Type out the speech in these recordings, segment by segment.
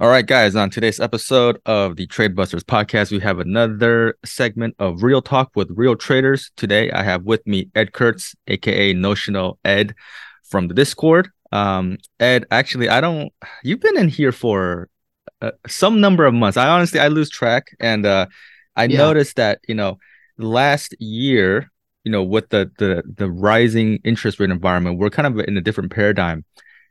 All right, guys, on today's episode of the Trade Busters podcast, we have another segment of Real Talk with Real Traders. Today, I have with me Ed Kurtz, aka Notional Ed from the Discord. Um, Ed, actually, I don't, you've been in here for uh, some number of months. I honestly, I lose track. And uh, I yeah. noticed that, you know, last year, you know, with the, the, the rising interest rate environment, we're kind of in a different paradigm.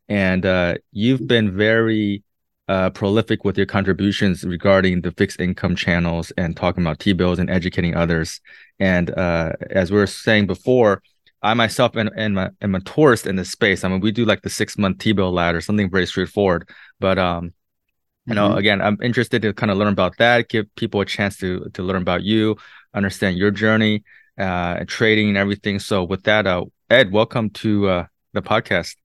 And uh, you've been very, uh, prolific with your contributions regarding the fixed income channels and talking about T bills and educating others. And uh, as we were saying before, I myself am, am, a, am a tourist in this space. I mean, we do like the six month T bill ladder, something very straightforward. But um, you know, mm-hmm. again, I'm interested to kind of learn about that, give people a chance to to learn about you, understand your journey, uh, trading and everything. So with that, uh, Ed, welcome to uh, the podcast.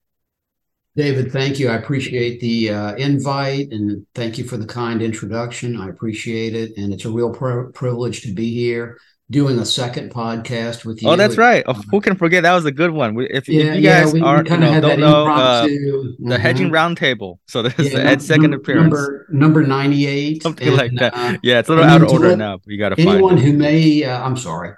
David, thank you. I appreciate the uh, invite and thank you for the kind introduction. I appreciate it. And it's a real privilege to be here doing a second podcast with you. Oh, that's right. Uh, Who can forget? That was a good one. If, yeah, if you guys yeah, are, you know, don't know uh, mm-hmm. the hedging roundtable. So this is Ed's second number, appearance. Number, number 98. Something and, like that. Uh, yeah, it's a little out of order now. You got to find Anyone who may, uh, I'm sorry.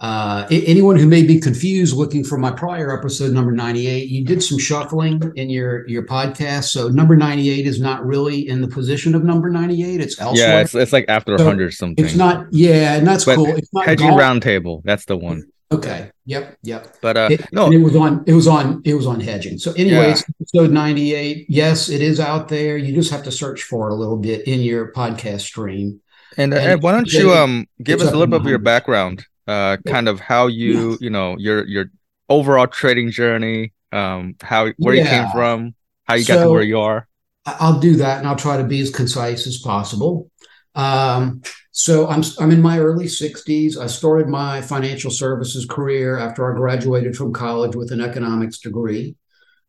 Uh, anyone who may be confused looking for my prior episode number 98 you did some shuffling in your your podcast. So number 98 is not really in the position of number 98 it's elsewhere. Yeah it's, it's like after so 100 something. it's not yeah and that's but cool. It's not hedging roundtable that's the one. Okay yep yep. But uh it, no. it was on it was on it was on hedging. So anyways yeah. episode 98 yes it is out there. You just have to search for it a little bit in your podcast stream. And, uh, and why don't you um give us a little bit of your background uh, kind of how you, you know, your your overall trading journey, um, how where yeah. you came from, how you so, got to where you are. I'll do that, and I'll try to be as concise as possible. Um, so I'm I'm in my early 60s. I started my financial services career after I graduated from college with an economics degree.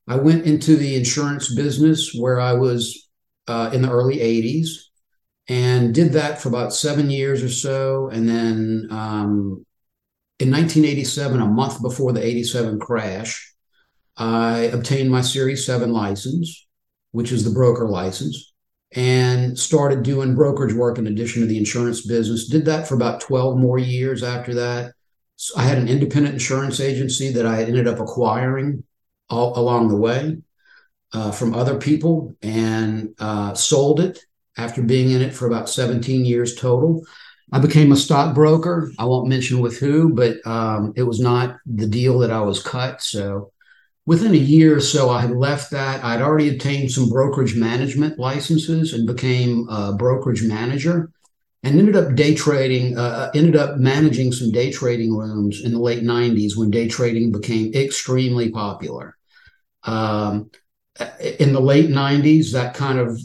I went into the insurance business where I was uh, in the early 80s and did that for about seven years or so. And then um, in 1987, a month before the 87 crash, I obtained my Series 7 license, which is the broker license, and started doing brokerage work in addition to the insurance business. Did that for about 12 more years after that. So I had an independent insurance agency that I ended up acquiring all along the way uh, from other people and uh, sold it after being in it for about 17 years total. I became a stockbroker. I won't mention with who, but um, it was not the deal that I was cut. So within a year or so, I had left that. I'd already obtained some brokerage management licenses and became a brokerage manager and ended up day trading, uh, uh ended up managing some day trading rooms in the late 90s when day trading became extremely popular. Um, in the late 90s, that kind of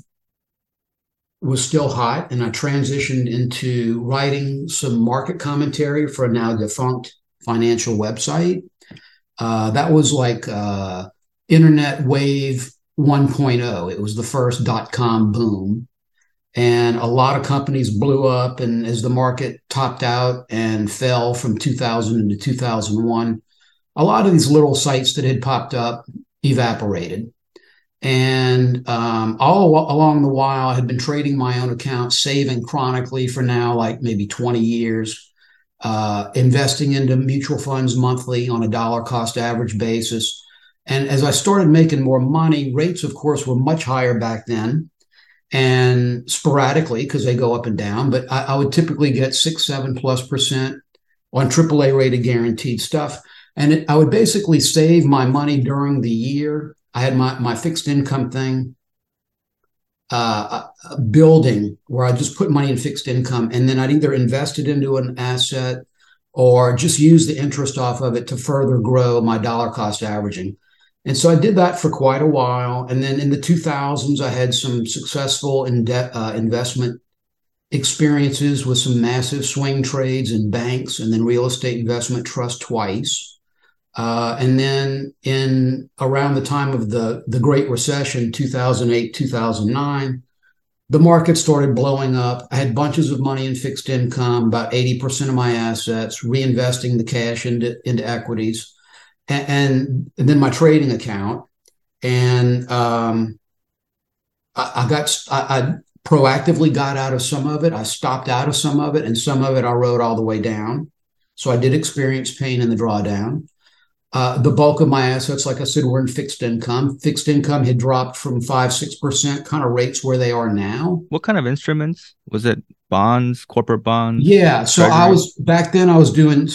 was still hot, and I transitioned into writing some market commentary for a now defunct financial website. Uh, that was like uh, internet wave 1.0. It was the first dot com boom. And a lot of companies blew up. And as the market topped out and fell from 2000 into 2001, a lot of these little sites that had popped up evaporated. And um, all along the while, I had been trading my own account, saving chronically for now like maybe 20 years, uh, investing into mutual funds monthly on a dollar cost average basis. And as I started making more money, rates, of course, were much higher back then and sporadically because they go up and down. But I, I would typically get six, seven plus percent on AAA rated guaranteed stuff. And it, I would basically save my money during the year I had my, my fixed income thing uh, building where I just put money in fixed income and then I'd either invest it into an asset or just use the interest off of it to further grow my dollar cost averaging. And so I did that for quite a while. And then in the 2000s, I had some successful in de- uh, investment experiences with some massive swing trades in banks and then real estate investment trust twice. Uh, and then in around the time of the, the Great Recession, 2008, 2009, the market started blowing up. I had bunches of money in fixed income, about 80% of my assets, reinvesting the cash into, into equities, and, and, then my trading account. And um, I, I got I, I, proactively got out of some of it. I stopped out of some of it, and some of it I rode all the way down. So I did experience pain in the drawdown. Uh, the bulk of my assets, like I said, were in fixed income. Fixed income had dropped from five, six percent kind of rates where they are now. What kind of instruments? Was it bonds, corporate bonds? Yeah. So I was back then I was doing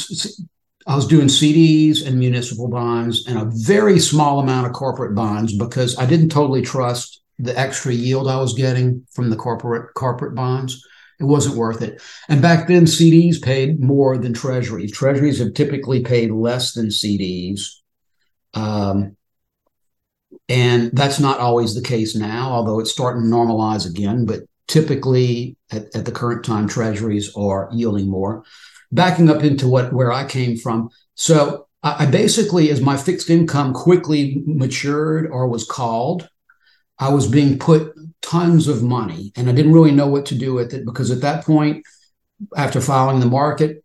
I was doing CDs and municipal bonds and a very small amount of corporate bonds because I didn't totally trust the extra yield I was getting from the corporate corporate bonds. It wasn't worth it. And back then, CDs paid more than treasuries. Treasuries have typically paid less than CDs. Um, and that's not always the case now, although it's starting to normalize again. But typically, at, at the current time, treasuries are yielding more. Backing up into what where I came from, so I, I basically, as my fixed income quickly matured or was called, I was being put tons of money and I didn't really know what to do with it because at that point, after following the market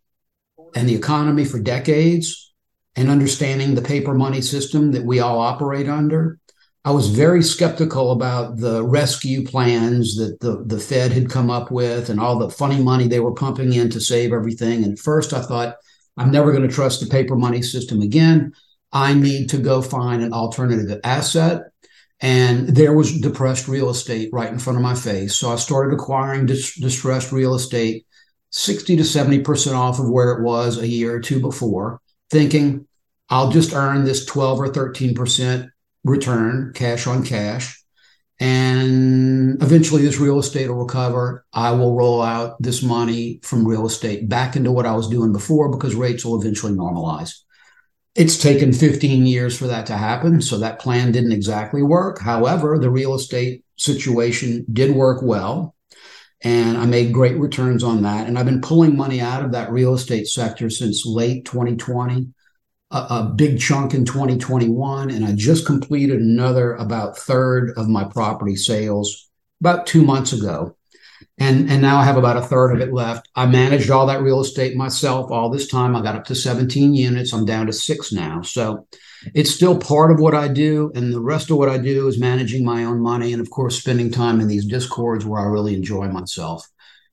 and the economy for decades and understanding the paper money system that we all operate under, I was very skeptical about the rescue plans that the, the Fed had come up with and all the funny money they were pumping in to save everything. And at first I thought, I'm never going to trust the paper money system again. I need to go find an alternative asset and there was depressed real estate right in front of my face. So I started acquiring dis- distressed real estate 60 to 70% off of where it was a year or two before, thinking I'll just earn this 12 or 13% return, cash on cash. And eventually, this real estate will recover. I will roll out this money from real estate back into what I was doing before because rates will eventually normalize. It's taken 15 years for that to happen. So that plan didn't exactly work. However, the real estate situation did work well. And I made great returns on that. And I've been pulling money out of that real estate sector since late 2020, a, a big chunk in 2021. And I just completed another about third of my property sales about two months ago and and now I have about a third of it left. I managed all that real estate myself all this time. I got up to 17 units. I'm down to six now. So it's still part of what I do, and the rest of what I do is managing my own money and of course spending time in these discords where I really enjoy myself.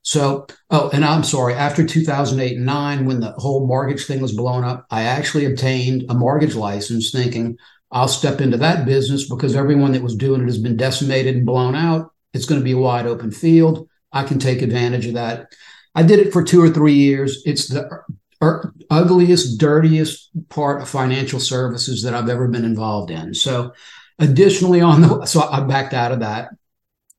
So, oh, and I'm sorry, after 2008 and 9, when the whole mortgage thing was blown up, I actually obtained a mortgage license thinking I'll step into that business because everyone that was doing it has been decimated and blown out. It's going to be a wide open field. I can take advantage of that. I did it for two or three years. It's the ugliest, dirtiest part of financial services that I've ever been involved in. So, additionally, on the so I backed out of that.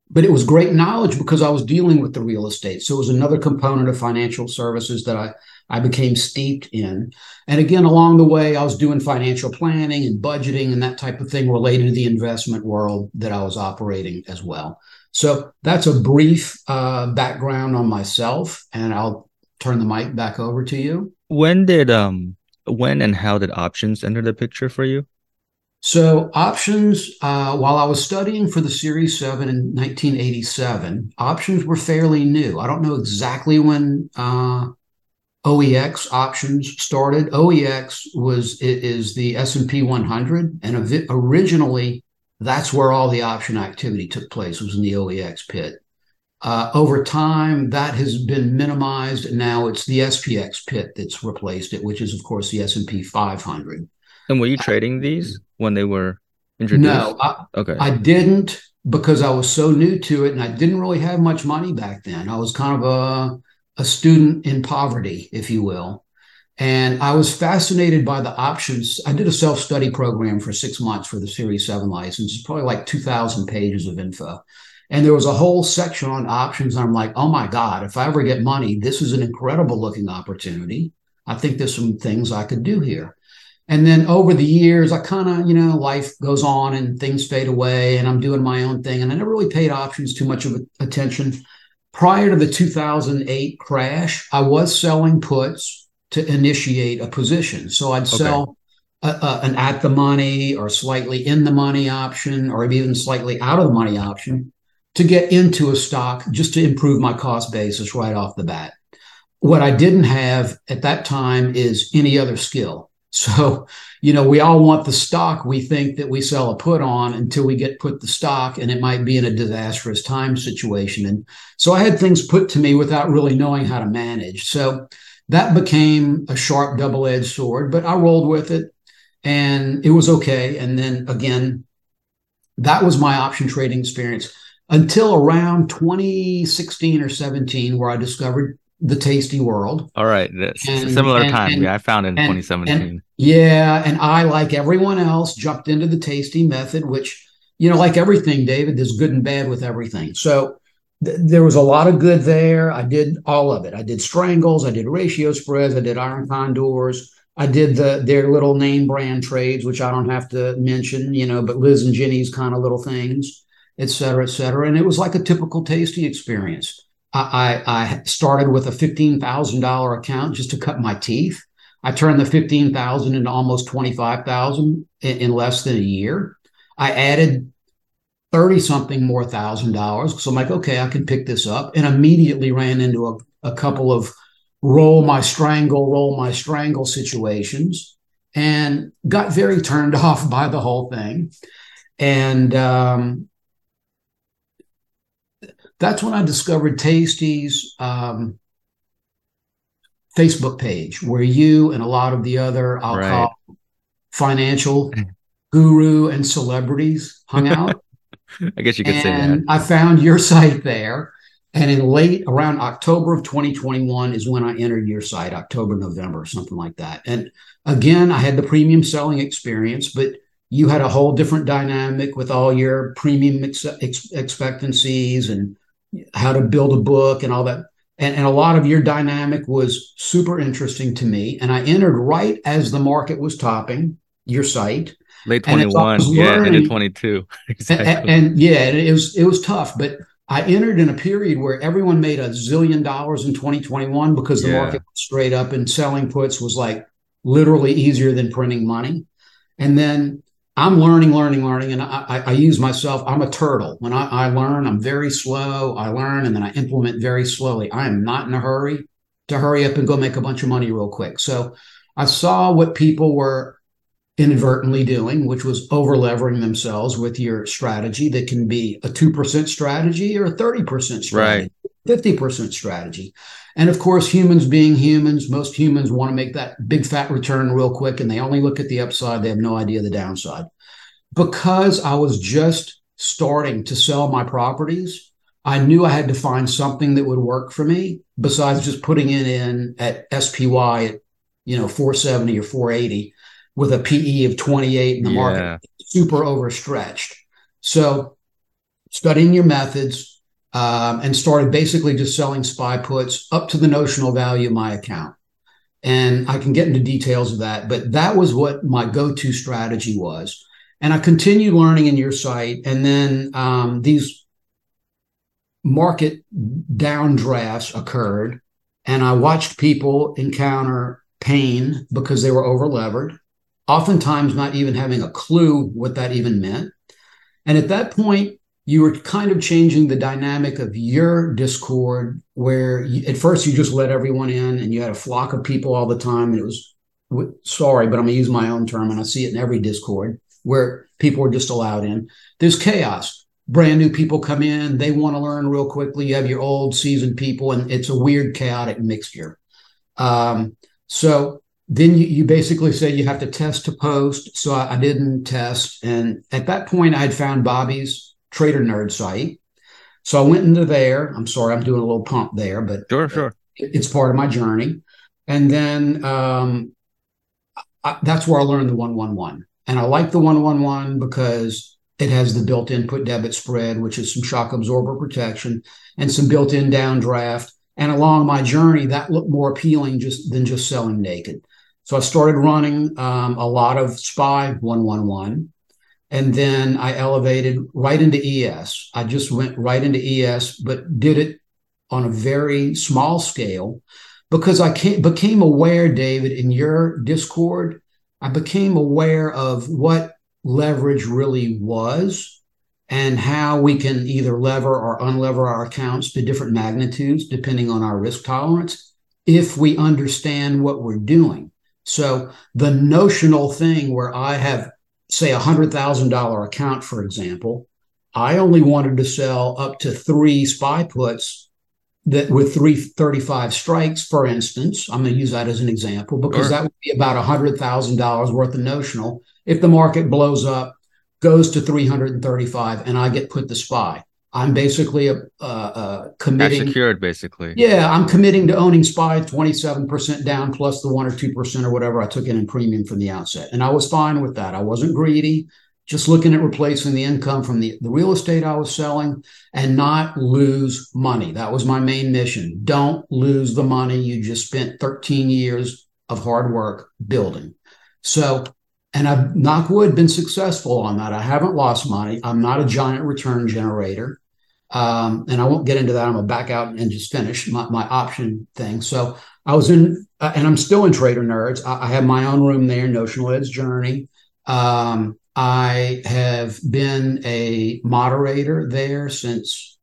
But it was great knowledge because I was dealing with the real estate. So it was another component of financial services that I I became steeped in. And again, along the way, I was doing financial planning and budgeting and that type of thing related to the investment world that I was operating as well. So that's a brief uh, background on myself, and I'll turn the mic back over to you. When did um when and how did options enter the picture for you? So options, uh, while I was studying for the Series 7 in 1987, options were fairly new. I don't know exactly when uh, OEX options started. OEX was is the S&P 100, and originally that's where all the option activity took place was in the OEX pit. Uh, over time, that has been minimized. Now it's the SPX pit that's replaced it, which is, of course, the S&P 500. And were you trading these when they were introduced? No, I, okay. I didn't because I was so new to it and I didn't really have much money back then. I was kind of a, a student in poverty, if you will. And I was fascinated by the options. I did a self study program for six months for the Series 7 license. It's probably like 2,000 pages of info. And there was a whole section on options. And I'm like, oh my God, if I ever get money, this is an incredible looking opportunity. I think there's some things I could do here. And then over the years, I kind of, you know, life goes on and things fade away and I'm doing my own thing. And I never really paid options too much of attention. Prior to the 2008 crash, I was selling puts to initiate a position. So I'd sell okay. a, a, an at the money or slightly in the money option or even slightly out of the money option to get into a stock just to improve my cost basis right off the bat. What I didn't have at that time is any other skill. So, you know, we all want the stock we think that we sell a put on until we get put the stock, and it might be in a disastrous time situation. And so I had things put to me without really knowing how to manage. So that became a sharp double edged sword, but I rolled with it and it was okay. And then again, that was my option trading experience until around 2016 or 17, where I discovered the tasty world. All right. And, similar and, time. And, yeah, I found it in 2017. yeah. And I, like everyone else, jumped into the tasty method, which, you know, like everything, David, there's good and bad with everything. So th- there was a lot of good there. I did all of it. I did strangles, I did ratio spreads, I did iron condors. I did the their little name brand trades, which I don't have to mention, you know, but Liz and Jenny's kind of little things, et cetera, et cetera. And it was like a typical tasty experience. I, I started with a $15,000 account just to cut my teeth. I turned the 15,000 into almost 25,000 in, in less than a year. I added 30 something more thousand dollars. So I'm like, okay, I can pick this up and immediately ran into a, a couple of roll my strangle, roll my strangle situations and got very turned off by the whole thing. And um, that's when I discovered Tasty's um, Facebook page, where you and a lot of the other, I'll right. call financial guru and celebrities hung out. I guess you could and say that. I found your site there. And in late around October of 2021 is when I entered your site, October, November, something like that. And again, I had the premium selling experience, but you had a whole different dynamic with all your premium ex- ex- expectancies and how to build a book and all that. And, and a lot of your dynamic was super interesting to me. And I entered right as the market was topping your site. Late 21, yeah, into 22. exactly. And, and yeah, it was it was tough, but I entered in a period where everyone made a zillion dollars in 2021 because the yeah. market was straight up and selling puts was like literally easier than printing money. And then I'm learning, learning, learning, and I, I, I use myself. I'm a turtle. When I, I learn, I'm very slow. I learn and then I implement very slowly. I am not in a hurry to hurry up and go make a bunch of money real quick. So I saw what people were inadvertently doing, which was overlevering themselves with your strategy that can be a 2% strategy or a 30% strategy, right. 50% strategy. And of course, humans being humans, most humans want to make that big fat return real quick and they only look at the upside. They have no idea the downside. Because I was just starting to sell my properties, I knew I had to find something that would work for me besides just putting it in at SPY at, you know, 470 or 480 with a PE of 28 in the yeah. market, super overstretched. So studying your methods, um, and started basically just selling SPY puts up to the notional value of my account. And I can get into details of that, but that was what my go to strategy was. And I continued learning in your site. And then um, these market downdrafts occurred. And I watched people encounter pain because they were over levered, oftentimes not even having a clue what that even meant. And at that point, you were kind of changing the dynamic of your discord where you, at first you just let everyone in and you had a flock of people all the time. And it was sorry but i'm going to use my own term and i see it in every discord where people are just allowed in. There's chaos. Brand new people come in. They want to learn real quickly. You have your old seasoned people and it's a weird chaotic mixture. Um, so then you, you basically say you have to test to post so I, I didn't test and at that point i had found bobby's Trader Nerd site. So I went into there. I'm sorry, I'm doing a little pump there, but sure, sure. It's part of my journey. And then um, I, that's where I learned the 111. And I like the 111 because it has the built in put debit spread, which is some shock absorber protection and some built in downdraft. And along my journey, that looked more appealing just than just selling naked. So I started running um, a lot of SPY 111 and then I elevated right into ES. I just went right into ES, but did it on a very small scale because I became aware, David, in your Discord, I became aware of what leverage really was and how we can either lever or unlever our accounts to different magnitudes depending on our risk tolerance if we understand what we're doing. So the notional thing where I have, say, a hundred thousand dollar account, for example, I only wanted to sell up to three SPY puts that with 335 strikes, for instance. I'm going to use that as an example because sure. that would be about a hundred thousand dollars worth of notional. If the market blows up, goes to 335, and I get put the SPY. I'm basically a, uh, uh, committing. secured, basically. Yeah, I'm committing to owning SPY 27% down plus the one or two percent or whatever I took in in premium from the outset, and I was fine with that. I wasn't greedy, just looking at replacing the income from the, the real estate I was selling and not lose money. That was my main mission. Don't lose the money you just spent 13 years of hard work building. So and I've knock wood been successful on that. I haven't lost money. I'm not a giant return generator. Um, and I won't get into that. I'm gonna back out and just finish my, my option thing. So I was in, uh, and I'm still in Trader Nerds. I, I, have my own room there, Notional Ed's Journey. Um, I have been a moderator there since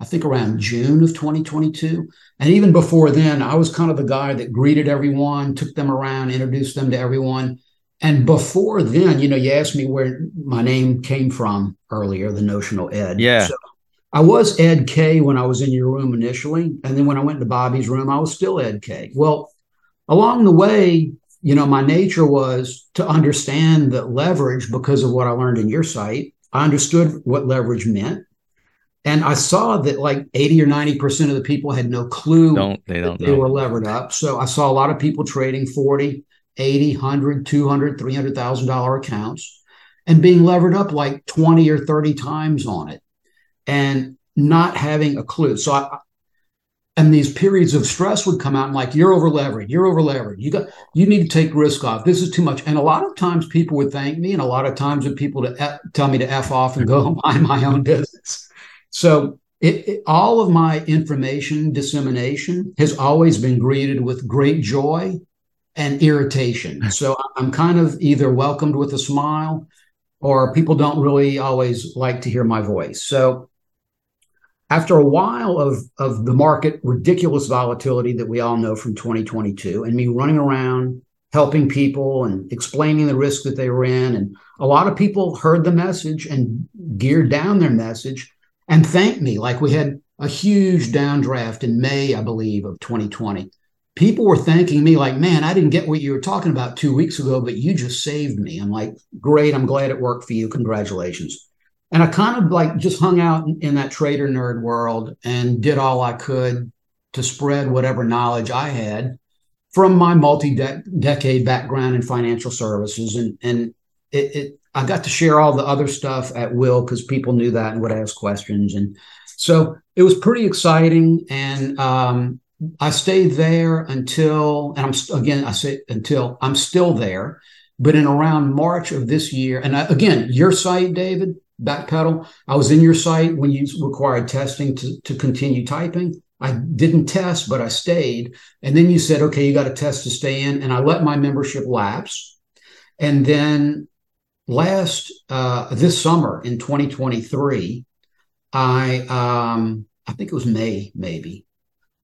I think around June of 2022. And even before then, I was kind of the guy that greeted everyone, took them around, introduced them to everyone. And before then, you know, you asked me where my name came from earlier, the notional Ed. Yeah. So I was Ed K when I was in your room initially. And then when I went to Bobby's room, I was still Ed K. Well, along the way, you know, my nature was to understand that leverage because of what I learned in your site. I understood what leverage meant. And I saw that like 80 or 90% of the people had no clue don't, they don't they were levered up. So I saw a lot of people trading 40, 80, 100, 200, 300,000 dollar accounts and being levered up like 20 or 30 times on it and not having a clue. So I, and these periods of stress would come out and like you're over levered, you're over levered. You got you need to take risk off. This is too much. And a lot of times people would thank me, and a lot of times would people to F, tell me to f off and go mind my own business. So it, it, all of my information dissemination has always been greeted with great joy and irritation. So I'm kind of either welcomed with a smile or people don't really always like to hear my voice. So after a while of, of the market ridiculous volatility that we all know from 2022 and me running around helping people and explaining the risk that they were in and a lot of people heard the message and geared down their message and thanked me like we had a huge downdraft in may i believe of 2020 people were thanking me like, man, I didn't get what you were talking about two weeks ago, but you just saved me. I'm like, great. I'm glad it worked for you. Congratulations. And I kind of like just hung out in that trader nerd world and did all I could to spread whatever knowledge I had from my multi-decade background in financial services. And, and it, it I got to share all the other stuff at will because people knew that and would ask questions. And so it was pretty exciting. And um, I stayed there until, and I'm again, I say until I'm still there, but in around March of this year, and I, again, your site, David, backpedal, I was in your site when you required testing to, to continue typing. I didn't test, but I stayed. And then you said, okay, you got to test to stay in. And I let my membership lapse. And then last, uh, this summer in 2023, I, um, I think it was May, maybe.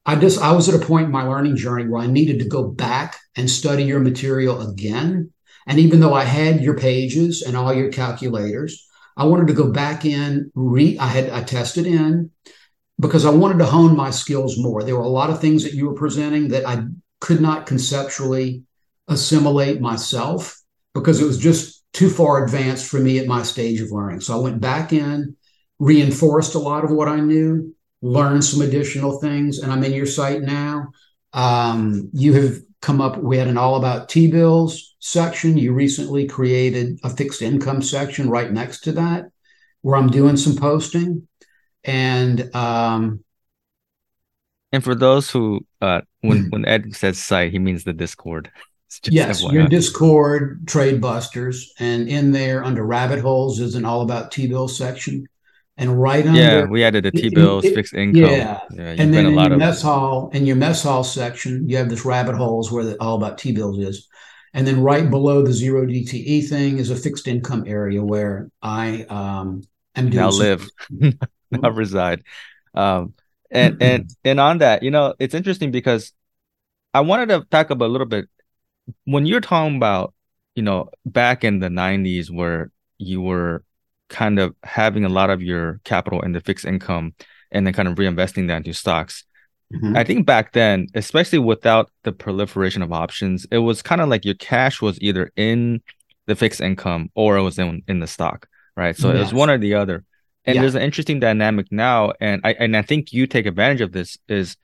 I just I was at a point in my learning journey where I needed to go back and study your material again. And even though I had your pages and all your calculators, I wanted to go back in, re I had I tested in because I wanted to hone my skills more. There were a lot of things that you were presenting that I could not conceptually assimilate myself because it was just too far advanced for me at my stage of learning. So I went back in, reinforced a lot of what I knew, learned some additional things. And I'm in your site now. Um, you have come up, we had an all about T bills section. You recently created a fixed income section right next to that where I'm doing some posting. And, um, and for those who, uh, when, when Ed says site, he means the Discord. Yes, your Discord Trade Busters, and in there under rabbit holes is an all about T bill section and right under yeah we added the t-bills it, fixed income. yeah, yeah and then in your of... mess hall in your mess hall section you have this rabbit holes where the, all about t-bills is. And then right below the zero dte thing is a fixed income area where i um am doing now live. Now reside. Um and and and on that you know it's interesting because i wanted to talk about a little bit. When you're talking about, you know, back in the 90s where you were kind of having a lot of your capital in the fixed income and then kind of reinvesting that into stocks. Mm-hmm. I think back then, especially without the proliferation of options, it was kind of like your cash was either in the fixed income or it was in, in the stock, right? So yes. it was one or the other. And yeah. there's an interesting dynamic now, and I and I think you take advantage of this is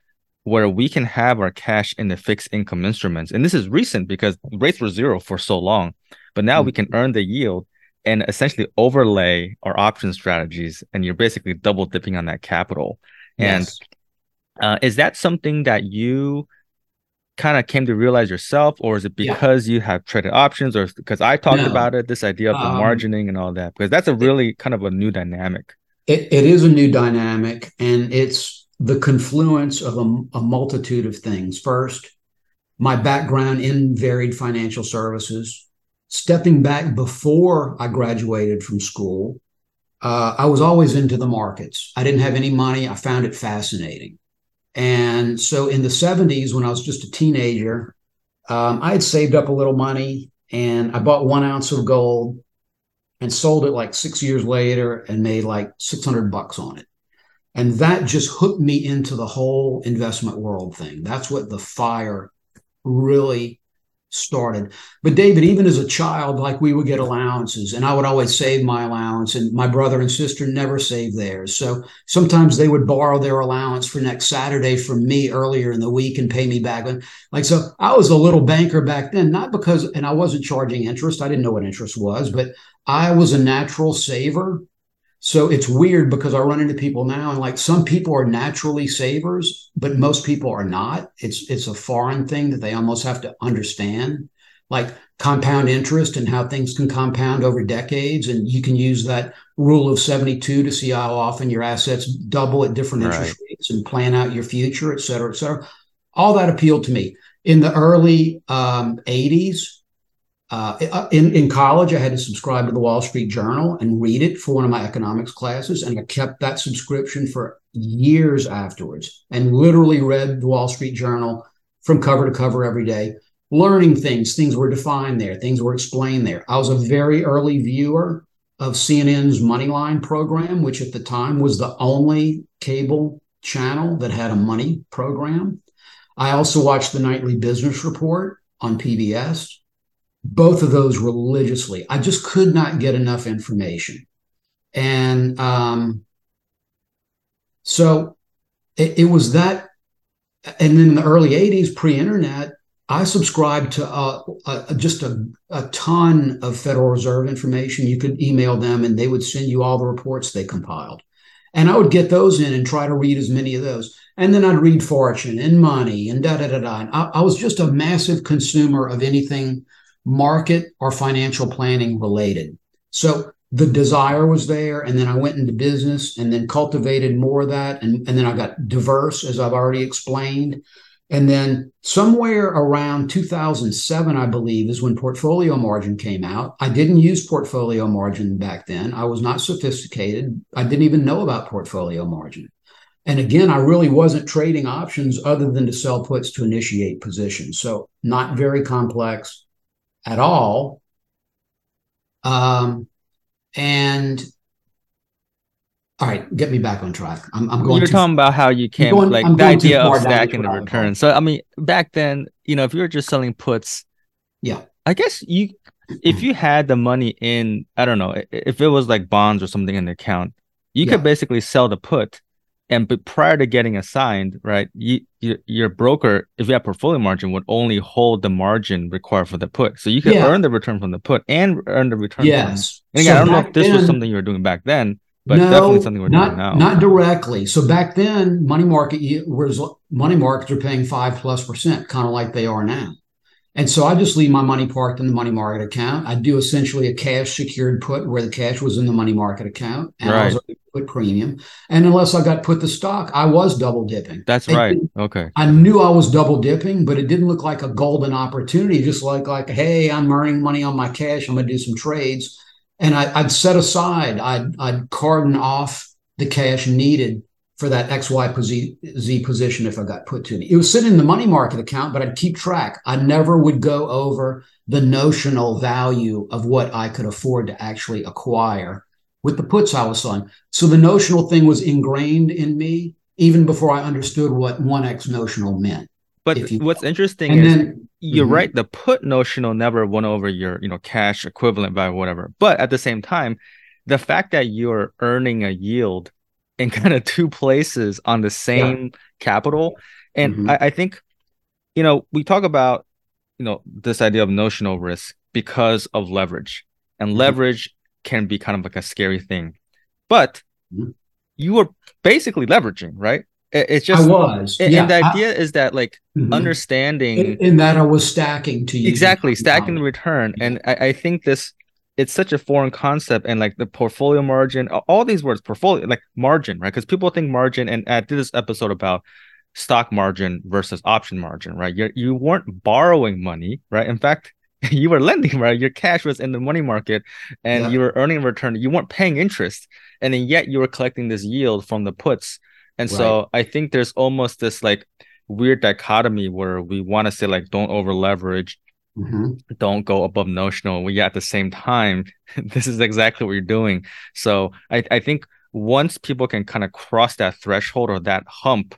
where we can have our cash in the fixed income instruments. And this is recent because rates were zero for so long, but now mm-hmm. we can earn the yield and essentially overlay our option strategies, and you're basically double dipping on that capital. Yes. And uh, is that something that you kind of came to realize yourself, or is it because yeah. you have traded options, or because I talked no. about it, this idea of the um, margining and all that? Because that's a really it, kind of a new dynamic. It, it is a new dynamic, and it's the confluence of a, a multitude of things. First, my background in varied financial services, stepping back before I graduated from school, uh, I was always into the markets. I didn't have any money. I found it fascinating. And so in the 70s, when I was just a teenager, um, I had saved up a little money and I bought one ounce of gold and sold it like six years later and made like 600 bucks on it. And that just hooked me into the whole investment world thing. That's what the fire really started. But David, even as a child, like we would get allowances, and I would always save my allowance, and my brother and sister never saved theirs. So sometimes they would borrow their allowance for next Saturday from me earlier in the week and pay me back. Like so, I was a little banker back then, not because, and I wasn't charging interest. I didn't know what interest was, but I was a natural saver. So it's weird because I run into people now and like some people are naturally savers, but most people are not. It's it's a foreign thing that they almost have to understand. Like compound interest and how things can compound over decades. And you can use that rule of 72 to see how often your assets double at different right. interest rates and plan out your future, et cetera, et cetera. All that appealed to me. In the early um, 80s, uh, uh, in, in college, I had to subscribe to the Wall Street Journal and read it for one of my economics classes. And I kept that subscription for years afterwards and literally read the Wall Street Journal from cover to cover every day, learning things. Things were defined there, things were explained there. I was a very early viewer of CNN's Moneyline program, which at the time was the only cable channel that had a money program. I also watched the nightly business report on PBS both of those religiously. I just could not get enough information. And um, so it, it, was that. And then in the early 80s, pre internet, I subscribed to uh, just a, a ton of Federal Reserve information. You could email them and they would send you all the reports they compiled. And I would get those in and try to read as many of those. And then I'd read Fortune and Money and da da da da. I, I was just a massive consumer of anything market or financial planning related. So the desire was there. And then I went into business and then cultivated more of that. And, and then I got diverse, as I've already explained. And then somewhere around 2007, I believe, is when portfolio margin came out. I didn't use portfolio margin back then. I was not sophisticated. I didn't even know about portfolio margin. And again, I really wasn't trading options other than to sell puts to initiate positions. So not very complex, at all. Um, and all right, get me back on track. I'm, I'm going. You're to, talking about how you came going, like I'm the idea of stacking the return. So I mean, back then, you know, if you were just selling puts, yeah, I guess you, if you had the money in, I don't know, if it was like bonds or something in the account, you yeah. could basically sell the put and but prior to getting assigned, right, you, you, your broker, if you have portfolio margin, would only hold the margin required for the put. So you could yeah. earn the return from the put and earn the return. Yes. From, and again, so I don't know if this then, was something you were doing back then, but no, definitely something we're not, doing now. Not directly. So back then, money market was money markets are paying five plus percent, kind of like they are now. And so I just leave my money parked in the money market account. I do essentially a cash secured put where the cash was in the money market account and right. I was put premium. And unless I got put the stock, I was double dipping. That's right. Okay. I knew I was double dipping, but it didn't look like a golden opportunity. Just like like, hey, I'm earning money on my cash. I'm gonna do some trades. And I, would set aside, I'd I'd cordon off the cash needed for that XYZ position if I got put to me. It was sitting in the money market account, but I'd keep track. I never would go over the notional value of what I could afford to actually acquire with the puts I was selling. So the notional thing was ingrained in me even before I understood what 1x notional meant. But you, what's interesting is then, you're mm-hmm. right. The put notional never went over your, you know, cash equivalent by whatever. But at the same time, the fact that you're earning a yield in kind of two places on the same yeah. capital, and mm-hmm. I, I think, you know, we talk about, you know, this idea of notional risk because of leverage, and mm-hmm. leverage can be kind of like a scary thing, but mm-hmm. you were basically leveraging, right? It's just I was, and, yeah, and the idea I, is that like mm-hmm. understanding in, in, that I was stacking to you exactly stacking the return, and I, I think this it's such a foreign concept and like the portfolio margin, all these words, portfolio like margin, right? Because people think margin, and I did this episode about stock margin versus option margin, right? You you weren't borrowing money, right? In fact, you were lending, right? Your cash was in the money market, and yeah. you were earning a return. You weren't paying interest, and then yet you were collecting this yield from the puts and right. so I think there's almost this like weird dichotomy where we want to say like don't over leverage, mm-hmm. don't go above notional. We at the same time, this is exactly what you're doing. So I, I think once people can kind of cross that threshold or that hump,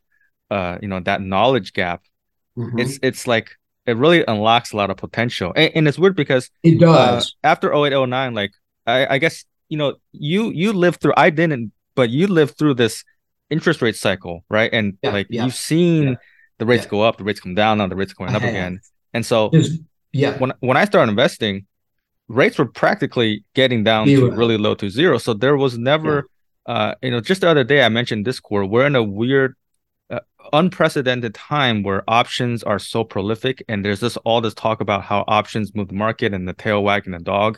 uh, you know, that knowledge gap, mm-hmm. it's it's like it really unlocks a lot of potential. And, and it's weird because it does uh, after 0809, like I, I guess you know, you you lived through I didn't, but you lived through this interest rate cycle, right? And yeah, like yeah, you've seen yeah, the rates go up, the rates come down, now the rates going up again. And so There's, yeah, when when I started investing, rates were practically getting down zero. to really low to zero. So there was never uh you know, just the other day I mentioned Discord, we're in a weird uh, unprecedented time where options are so prolific and there's this all this talk about how options move the market and the tail wagging the dog.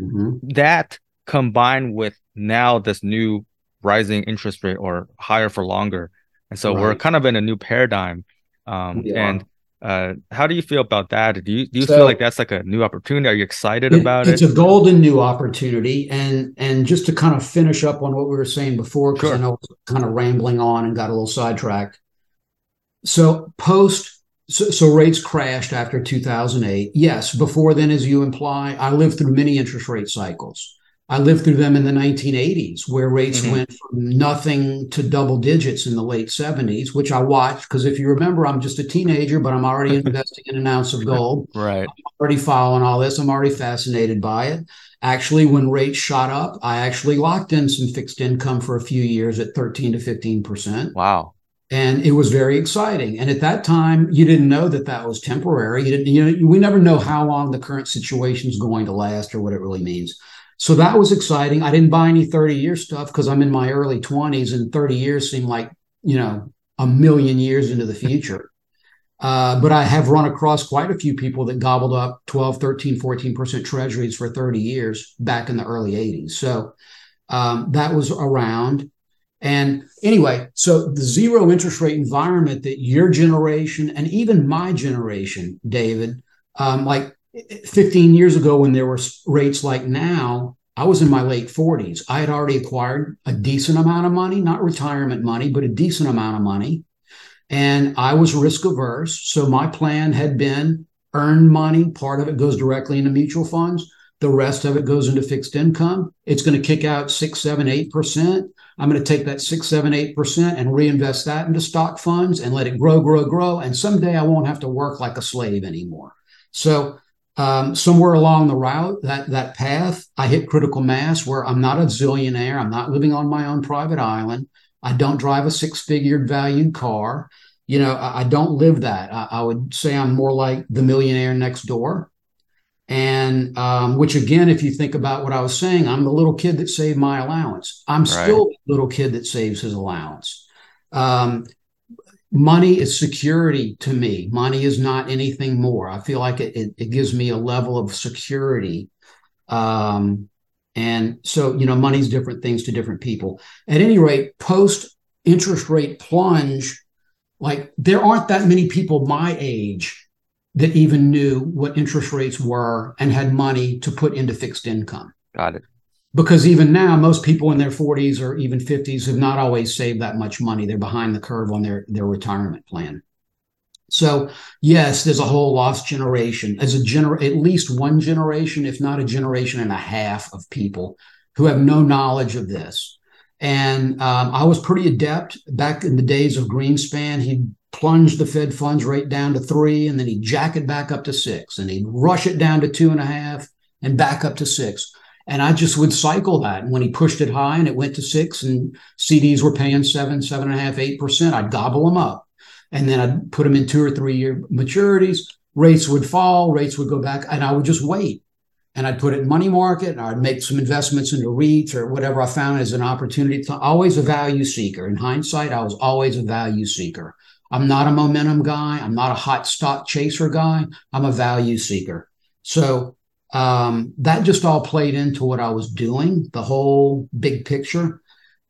Mm-hmm. That combined with now this new rising interest rate or higher for longer. And so right. we're kind of in a new paradigm. Um, and uh, how do you feel about that? Do you do you so, feel like that's like a new opportunity? Are you excited it, about it's it? It's a golden new opportunity. And and just to kind of finish up on what we were saying before, because sure. I know I was kind of rambling on and got a little sidetracked. So post so, so, rates crashed after 2008. Yes, before then, as you imply, I lived through many interest rate cycles. I lived through them in the 1980s, where rates mm-hmm. went from nothing to double digits in the late 70s, which I watched because if you remember, I'm just a teenager, but I'm already investing in an ounce of gold. Right. I'm already following all this. I'm already fascinated by it. Actually, when rates shot up, I actually locked in some fixed income for a few years at 13 to 15 percent. Wow. And it was very exciting. And at that time, you didn't know that that was temporary. You didn't, you know, we never know how long the current situation is going to last or what it really means. So that was exciting. I didn't buy any 30 year stuff because I'm in my early 20s and 30 years seem like, you know, a million years into the future. Uh, but I have run across quite a few people that gobbled up 12, 13, 14% treasuries for 30 years back in the early 80s. So um, that was around. And anyway, so the zero interest rate environment that your generation and even my generation, David, um, like 15 years ago when there were rates like now i was in my late 40s i had already acquired a decent amount of money not retirement money but a decent amount of money. And i was risk averse. So my plan had been earn money. Part of it goes directly into mutual funds. The rest of it goes into fixed income. It's going to kick out six seven eight percent. I'm going to take that six seven eight percent and reinvest that into stock funds and let it grow grow grow. And someday i won't have to work like a slave anymore. So um, somewhere along the route, that that path, I hit critical mass where I'm not a zillionaire. I'm not living on my own private island. I don't drive a six-figure valued car. You know, I, I don't live that. I, I, would say I'm more like the millionaire next door. And um, which again, if you think about what I was saying, I'm the little kid that saved my allowance. I'm right. still the little kid that saves his allowance. Um, money is security to me. Money is not anything more. I feel like it, it, it gives me a level of security. Um, and so, you know, money's different things to different people. At any rate, post interest rate plunge, like there aren't that many people my age that even knew what interest rates were and had money to put into fixed income. Got it. Because even now, most people in their 40s or even 50s have not always saved that much money. They're behind the curve on their, their retirement plan. So, yes, there's a whole lost generation, as a gener- at least one generation, if not a generation and a half of people who have no knowledge of this. And um, I was pretty adept back in the days of Greenspan. He'd plunge the Fed funds rate down to three, and then he'd jack it back up to six, and he'd rush it down to two and a half and back up to six. And I just would cycle that. And when he pushed it high and it went to six, and CDs were paying seven, seven and a half, eight percent, I'd gobble them up. And then I'd put them in two or three year maturities. Rates would fall, rates would go back, and I would just wait and I'd put it in money market and I'd make some investments into REITs or whatever I found as an opportunity. To, always a value seeker. In hindsight, I was always a value seeker. I'm not a momentum guy. I'm not a hot stock chaser guy. I'm a value seeker. So um, that just all played into what I was doing, the whole big picture.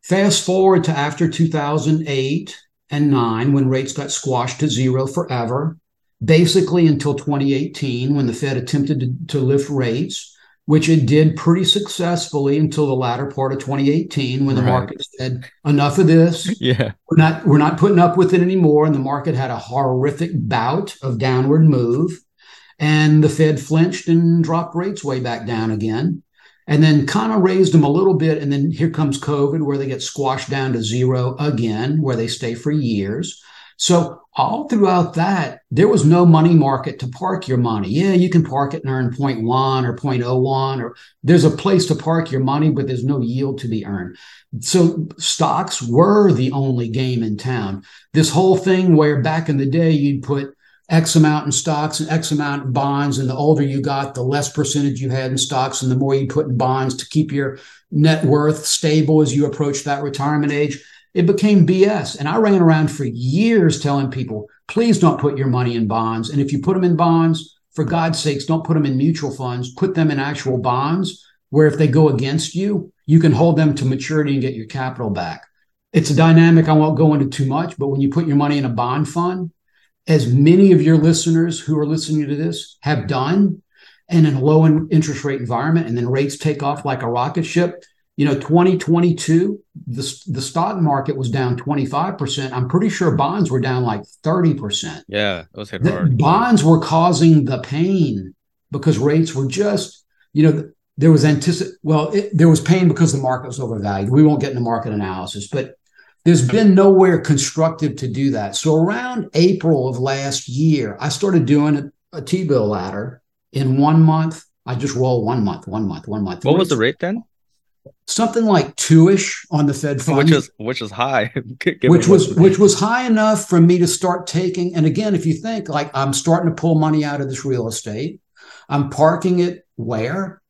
Fast forward to after 2008 and nine, when rates got squashed to zero forever basically until 2018 when the Fed attempted to, to lift rates, which it did pretty successfully until the latter part of 2018 when the right. market said enough of this. Yeah. We're not we're not putting up with it anymore and the market had a horrific bout of downward move and the Fed flinched and dropped rates way back down again. And then kind of raised them a little bit. And then here comes COVID, where they get squashed down to zero again, where they stay for years. So all throughout that, there was no money market to park your money. Yeah, you can park it and earn 0.1 or 0.01, or there's a place to park your money, but there's no yield to be earned. So stocks were the only game in town. This whole thing where back in the day you'd put X amount in stocks and X amount in bonds, and the older you got, the less percentage you had in stocks, and the more you put in bonds to keep your net worth stable as you approach that retirement age it became BS. And I ran around for years telling people, please don't put your money in bonds. And if you put them in bonds, for God's sakes, don't put them in mutual funds, put them in actual bonds where if they go against you, you can hold them to maturity and get your capital back. It's a dynamic I won't go into too much, but when you put your money in a bond fund, as many of your listeners who are listening to this have done, and in a low interest rate environment, and then rates take off like a rocket ship, you know 2022 the, the stock market was down 25% i'm pretty sure bonds were down like 30% yeah those hit hard. bonds were causing the pain because rates were just you know there was anticip well it, there was pain because the market was overvalued. We won't get into market analysis but there's been nowhere constructive to do that. So around april of last year i started doing a, a t-bill ladder in one month. I just roll one month one month one month. What was the rate then? Something like two-ish on the Fed funds, which is which is high, which was which was high enough for me to start taking. And again, if you think like I'm starting to pull money out of this real estate, I'm parking it where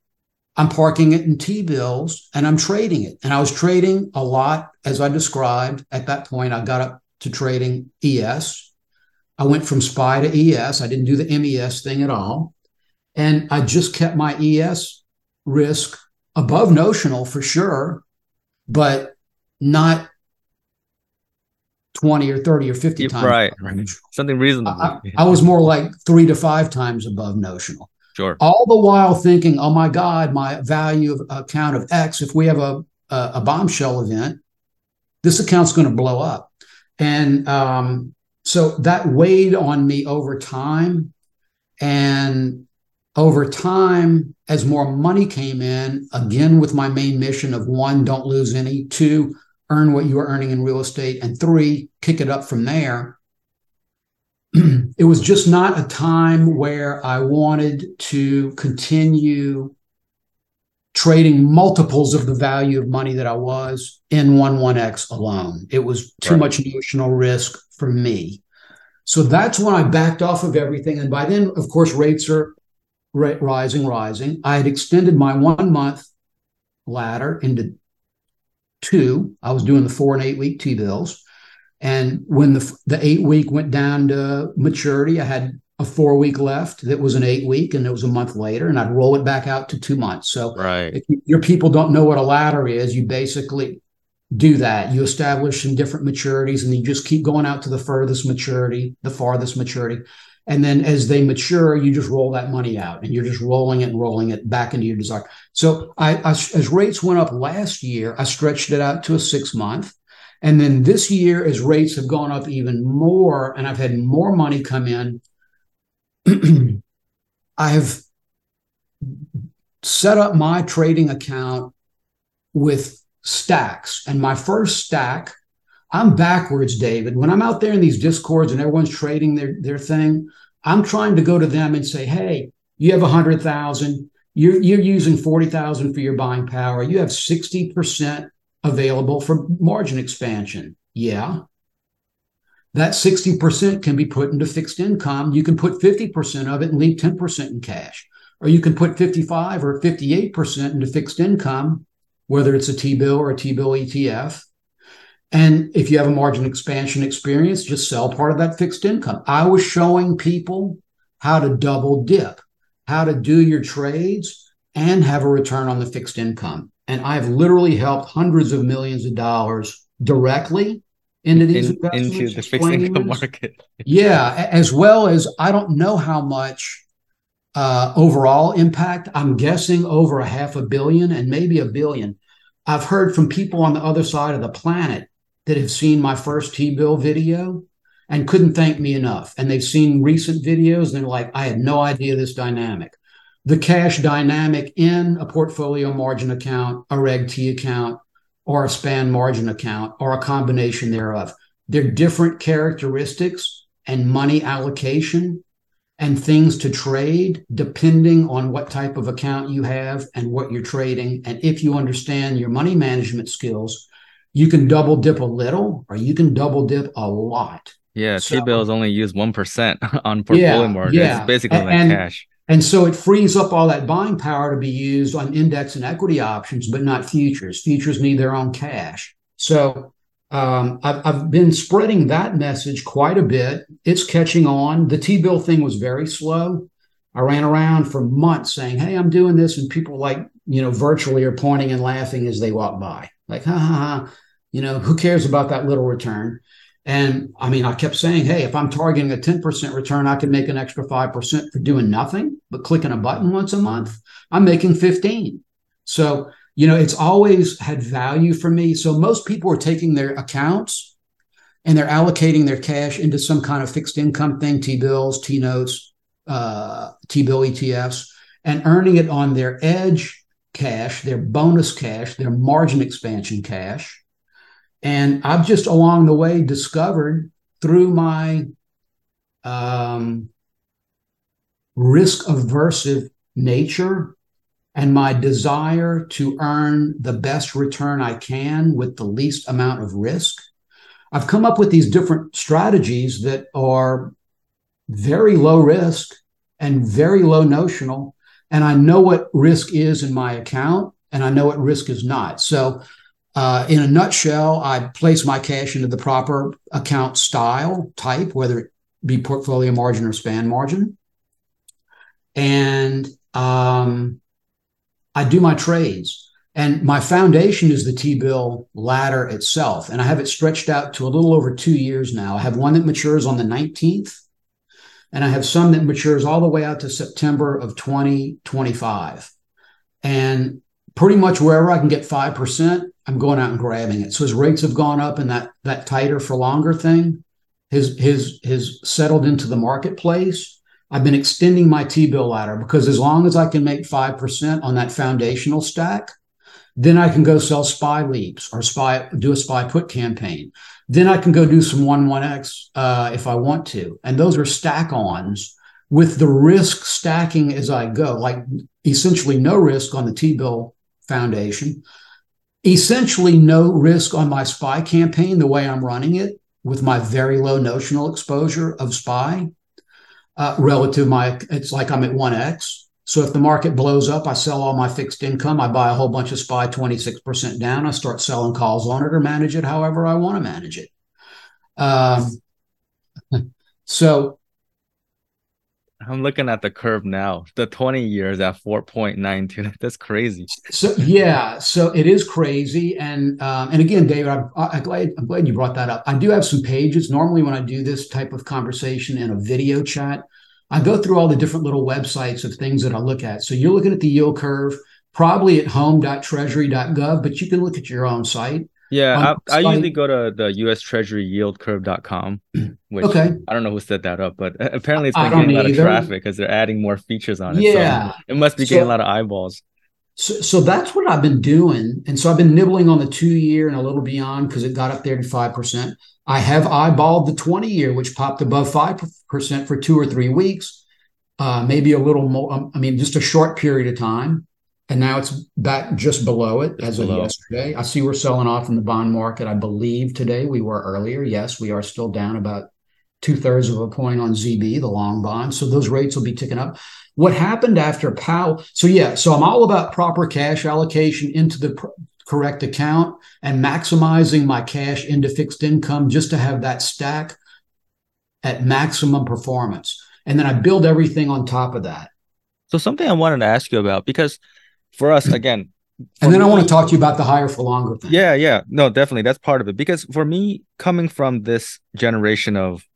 I'm parking it in T bills and I'm trading it. And I was trading a lot, as I described at that point. I got up to trading ES. I went from SPY to ES. I didn't do the MES thing at all. And I just kept my ES risk above notional for sure, but not 20 or 30 or 50 times. Right. Something reasonable. I, I, was more like three to five times above notional. Sure. All the while thinking, oh my God, my value of account of X, if we have a, a, a bombshell event, this account's going to blow up. And um, so that weighed on me over time. And over time, as more money came in, again with my main mission of one, don't lose any, two, earn what you are earning in real estate, and three, kick it up from there. it was just not a time where I wanted to continue trading multiples of the value of money that I was in 1 1x alone. It was too right. much notional risk for me. So that's when I backed off of everything. And by then, of course, rates are rising, rising. I had extended my one month ladder into two. I was doing the four and eight week T bills. And when the, the eight week went down to maturity, I had a four week left that was an eight week and it was a month later and I'd roll it back out to two months. So right. if your people don't know what a ladder is, you basically do that. You establish some different maturities and you just keep going out to the furthest maturity, the farthest maturity. And then as they mature, you just roll that money out and you're just rolling it and rolling it back into your desire. So I, I as rates went up last year, I stretched it out to a six month. And then this year, as rates have gone up even more, and I've had more money come in, I have set up my trading account with stacks. And my first stack, I'm backwards, David. When I'm out there in these discords and everyone's trading their, their thing, I'm trying to go to them and say, hey, you have a hundred thousand, you're, you're using 40,000 for your buying power. You have 60% available for margin expansion. Yeah. That 60% can be put into fixed income. You can put 50% of it and leave 10% in cash. Or you can put 55 or 58% into fixed income, whether it's a T bill or a T bill ETF. And if you have a margin expansion experience, just sell part of that fixed income. I was showing people how to double dip, how to do your trades and have a return on the fixed income. And I've literally helped hundreds of millions of dollars directly into these In, into the fixed income market. yeah, as well as I don't know how much uh, overall impact. I'm guessing over a half a billion and maybe a billion. I've heard from people on the other side of the planet that have seen my first T bill video and couldn't thank me enough. And they've seen recent videos and they're like, I had no idea this dynamic. The cash dynamic in a portfolio margin account, a Reg T account, or a span margin account or a combination thereof. They're different characteristics and money allocation and things to trade depending on what type of account you have and what you're trading. And if you understand your money management skills, you can double dip a little or you can double dip a lot. Yeah, so, T bills only use 1% on portfolio yeah, margin. Yeah. It's basically and, like cash. And so it frees up all that buying power to be used on index and equity options, but not futures. Futures need their own cash. So um, I've, I've been spreading that message quite a bit. It's catching on. The T bill thing was very slow. I ran around for months saying, Hey, I'm doing this. And people like, you know, virtually are pointing and laughing as they walk by. Like, ha ha ha. You know, who cares about that little return? And I mean, I kept saying, hey, if I'm targeting a 10% return, I can make an extra 5% for doing nothing but clicking a button once a month. I'm making 15. So, you know, it's always had value for me. So most people are taking their accounts and they're allocating their cash into some kind of fixed income thing, T bills, T notes, uh, T bill ETFs, and earning it on their edge cash, their bonus cash, their margin expansion cash and I've just along the way discovered through my um, risk aversive nature and my desire to earn the best return I can with the least amount of risk. I've come up with these different strategies that are very low risk and very low notional. And I know what risk is in my account and I know what risk is not. So uh, in a nutshell, I place my cash into the proper account style type, whether it be portfolio margin or span margin. And um, I do my trades. And my foundation is the T bill ladder itself. And I have it stretched out to a little over two years now. I have one that matures on the 19th, and I have some that matures all the way out to September of 2025. And pretty much wherever I can get 5%, I'm going out and grabbing it. So his rates have gone up and that that tighter for longer thing his his his settled into the marketplace. I've been extending my T-bill ladder because as long as I can make 5% on that foundational stack, then I can go sell SPY leaps or SPY, do a SPY put campaign. Then I can go do some 1 1x uh, if I want to. And those are stack ons with the risk stacking as I go, like essentially no risk on the T bill foundation essentially no risk on my SPY campaign the way I'm running it with my very low notional exposure of SPY uh, relative to my it's like I'm at 1x. So if the market blows up, I sell all my fixed income. I buy a whole bunch of SPY 26% down. I start selling calls on it or manage it however I want to manage it. Um, so I'm looking at the curve now. The 20 years at 4.92. That's crazy. So yeah, so it is crazy. And um, and again, David, I'm, I'm glad I'm glad you brought that up. I do have some pages. Normally, when I do this type of conversation in a video chat, I go through all the different little websites of things that I look at. So you're looking at the yield curve, probably at home.treasury.gov, but you can look at your own site. Yeah, I, I, usually go to the U.S. Treasury Yield Curve.com, which okay. I don't know who set that up, but apparently it's been getting a lot either. of traffic because they're adding more features on it. Yeah, so it must be getting so, a lot of eyeballs. So, so that's what I've been doing, and so I've been nibbling on the two year and a little beyond because it got up there to five percent. I have eyeballed the twenty year, which popped above five percent for two or three weeks, uh, maybe a little more. Um, I mean, just a short period of time and now it's back just below it as below. of yesterday. I see we're selling off in the bond market. I believe today we were earlier. Yes, we are still down about two thirds of a point on ZB, the long bond. So those rates will be ticking up. What happened after Powell? So yeah, so I'm all about proper cash allocation into the pr- correct account and maximizing my cash into fixed income just to have that stack at maximum performance. And then I build everything on top of that. So something I wanted to ask you about because for us again and then me, I want to talk to you about the higher for longer thing. Yeah, yeah. No, definitely. That's part of it. Because for me, coming from this generation of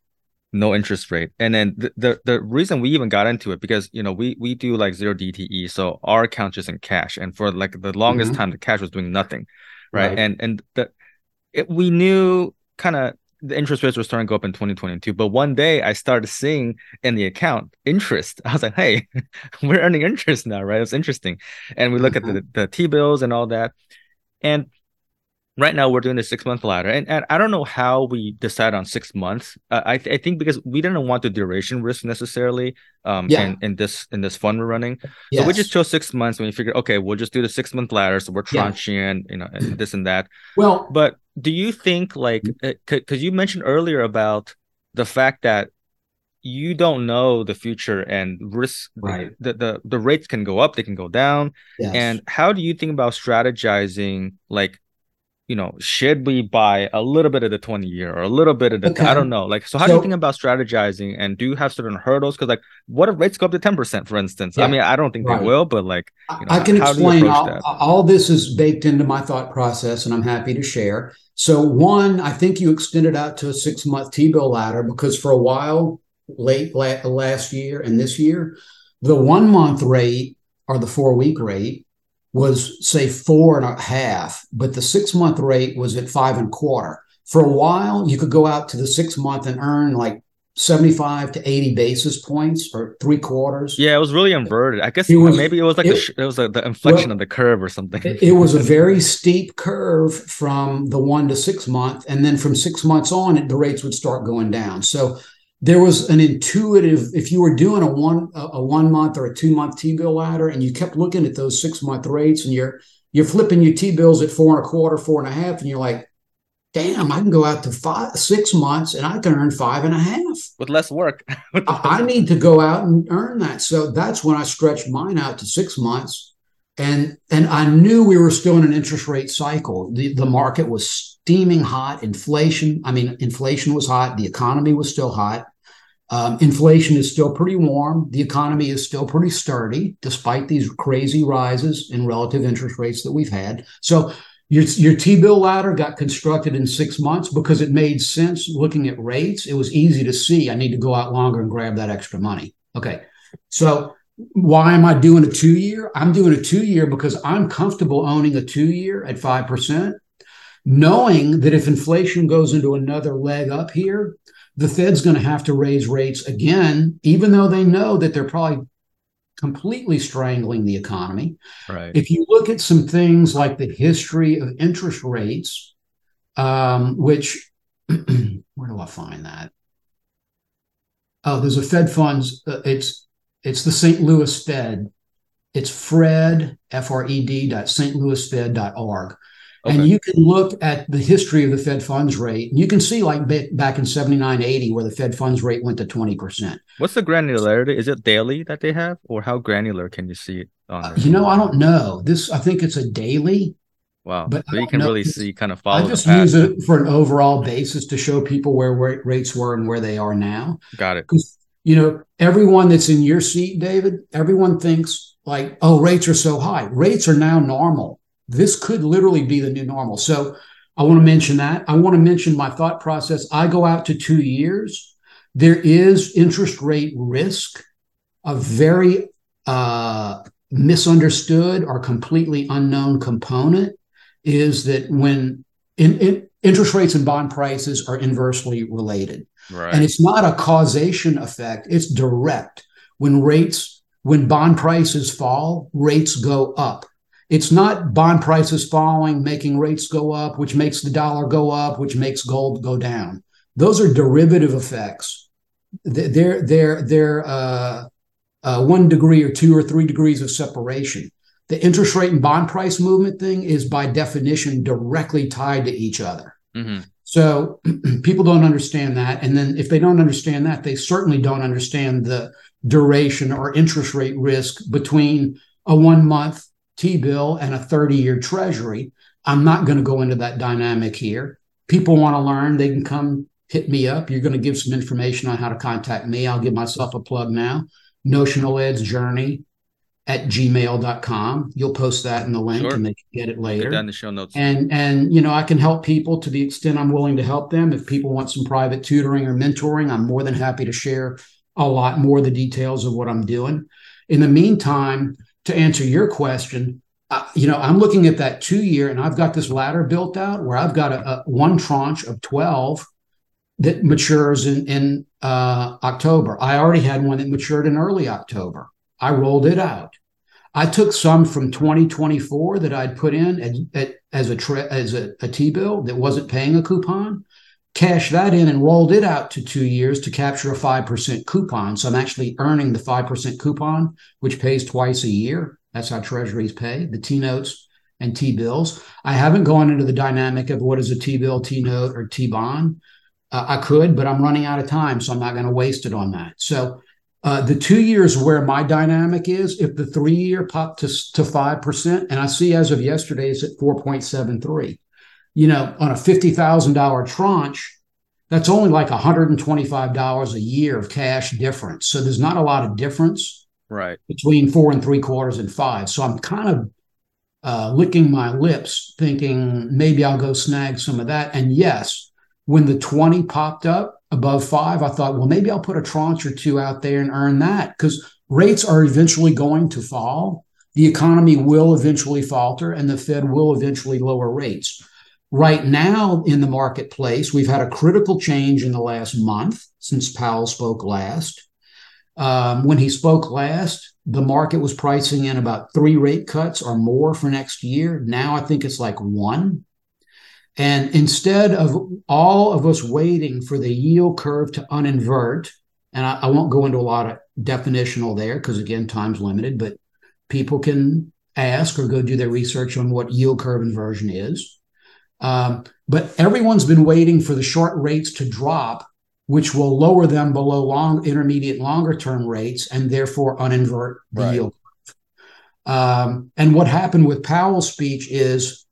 no interest rate, and then the, the, the reason we even got into it, because you know, we we do like zero DTE. So our account just in cash. And for like the longest mm-hmm. time, the cash was doing nothing. Right. right. And and the it, we knew kind of the interest rates were starting to go up in 2022. But one day I started seeing in the account interest. I was like, hey, we're earning interest now, right? It's interesting. And we look mm-hmm. at the, the T bills and all that. And right now we're doing the six month ladder. And, and I don't know how we decide on six months. Uh, I, th- I think because we didn't want the duration risk necessarily um, yeah. in, in this in this fund we're running. Yes. So we just chose six months and we figured, okay, we'll just do the six month ladder. So we're tranching, yeah. you know, and this and that. Well, but do you think like because mm. uh, you mentioned earlier about the fact that you don't know the future and risk right the, the the rates can go up they can go down yes. and how do you think about strategizing like you know, should we buy a little bit of the 20 year or a little bit of the, okay. I don't know. Like, so how so, do you think about strategizing and do you have certain hurdles? Cause like, what if rates go up to 10%, for instance? Yeah, I mean, I don't think right. they will, but like, you know, I can explain all, all this is baked into my thought process and I'm happy to share. So one, I think you extended out to a six month T-bill ladder because for a while, late last year and this year, the one month rate or the four week rate was say four and a half, but the six month rate was at five and a quarter. For a while, you could go out to the six month and earn like 75 to 80 basis points or three quarters. Yeah, it was really inverted. I guess it was, maybe it was like it, the, it was like the inflection well, of the curve or something. It, it was a very steep curve from the one to six month. And then from six months on, it, the rates would start going down. So there was an intuitive if you were doing a one a one month or a two month t-bill ladder and you kept looking at those six month rates and you're you're flipping your t-bills at four and a quarter four and a half and you're like damn i can go out to five six months and i can earn five and a half. With less work. I need to go out and earn that. So that's when i stretched mine out to six months and and i knew we were still in an interest rate cycle. The, the market was steaming hot inflation i mean inflation was hot the economy was still hot um, inflation is still pretty warm. The economy is still pretty sturdy, despite these crazy rises in relative interest rates that we've had. So your, your T-bill ladder got constructed in six months because it made sense looking at rates. It was easy to see I need to go out longer and grab that extra money. Okay. So why am I doing a two year? I'm doing a two year because I'm comfortable owning a two year at 5%, knowing that if inflation goes into another leg up here, the Fed's going to have to raise rates again, even though they know that they're probably completely strangling the economy. Right. If you look at some things like the history of interest rates, um, which where do I find that? Oh, there's a Fed funds. Uh, it's it's the St. Louis Fed. It's Fred F R E D dot St. Louis Fed dot org. Okay. And you can look at the history of the Fed funds rate, and you can see like back in 79, 80, where the Fed funds rate went to 20%. What's the granularity? Is it daily that they have, or how granular can you see it on uh, You know, I don't know. This, I think it's a daily. Wow. But so you can know. really see kind of follow. I just use it for an overall basis to show people where rates were and where they are now. Got it. you know, everyone that's in your seat, David, everyone thinks like, oh, rates are so high. Rates are now normal. This could literally be the new normal. So I want to mention that. I want to mention my thought process. I go out to two years. There is interest rate risk, a very uh, misunderstood or completely unknown component is that when in, in, interest rates and bond prices are inversely related. Right. And it's not a causation effect, it's direct. When rates, when bond prices fall, rates go up. It's not bond prices falling, making rates go up, which makes the dollar go up, which makes gold go down. Those are derivative effects. They're they're they're uh, uh, one degree or two or three degrees of separation. The interest rate and bond price movement thing is by definition directly tied to each other. Mm-hmm. So people don't understand that. And then if they don't understand that, they certainly don't understand the duration or interest rate risk between a one month T bill and a 30 year treasury. I'm not going to go into that dynamic here. People want to learn, they can come hit me up. You're going to give some information on how to contact me. I'll give myself a plug now. Notional Ed's Journey at gmail.com. You'll post that in the link sure. and they can get it later. That in the show notes. And and you know, I can help people to the extent I'm willing to help them. If people want some private tutoring or mentoring, I'm more than happy to share a lot more of the details of what I'm doing. In the meantime, to answer your question, uh, you know, I'm looking at that two year, and I've got this ladder built out where I've got a, a one tranche of 12 that matures in, in uh, October. I already had one that matured in early October. I rolled it out. I took some from 2024 that I'd put in at, at, as a tra- as a, a T bill that wasn't paying a coupon, cashed that in and rolled it out to two years to capture a five percent coupon. So I'm actually earning the five percent coupon, which pays twice a year. That's how Treasuries pay the T notes and T bills. I haven't gone into the dynamic of what is a T bill, T note, or T bond. Uh, I could, but I'm running out of time, so I'm not going to waste it on that. So uh, the two years where my dynamic is, if the three year popped to, to 5%, and I see as of yesterday it's at 4.73, you know, on a $50,000 tranche, that's only like $125 a year of cash difference. So there's not a lot of difference right between four and three quarters and five. So I'm kind of uh, licking my lips thinking maybe I'll go snag some of that. And yes, when the 20 popped up above five, I thought, well, maybe I'll put a tranche or two out there and earn that because rates are eventually going to fall. The economy will eventually falter and the Fed will eventually lower rates. Right now in the marketplace, we've had a critical change in the last month since Powell spoke last. Um, when he spoke last, the market was pricing in about three rate cuts or more for next year. Now I think it's like one. And instead of all of us waiting for the yield curve to uninvert, and I, I won't go into a lot of definitional there because, again, time's limited, but people can ask or go do their research on what yield curve inversion is. Um, but everyone's been waiting for the short rates to drop, which will lower them below long, intermediate, longer term rates and therefore uninvert the right. yield curve. Um, and what happened with Powell's speech is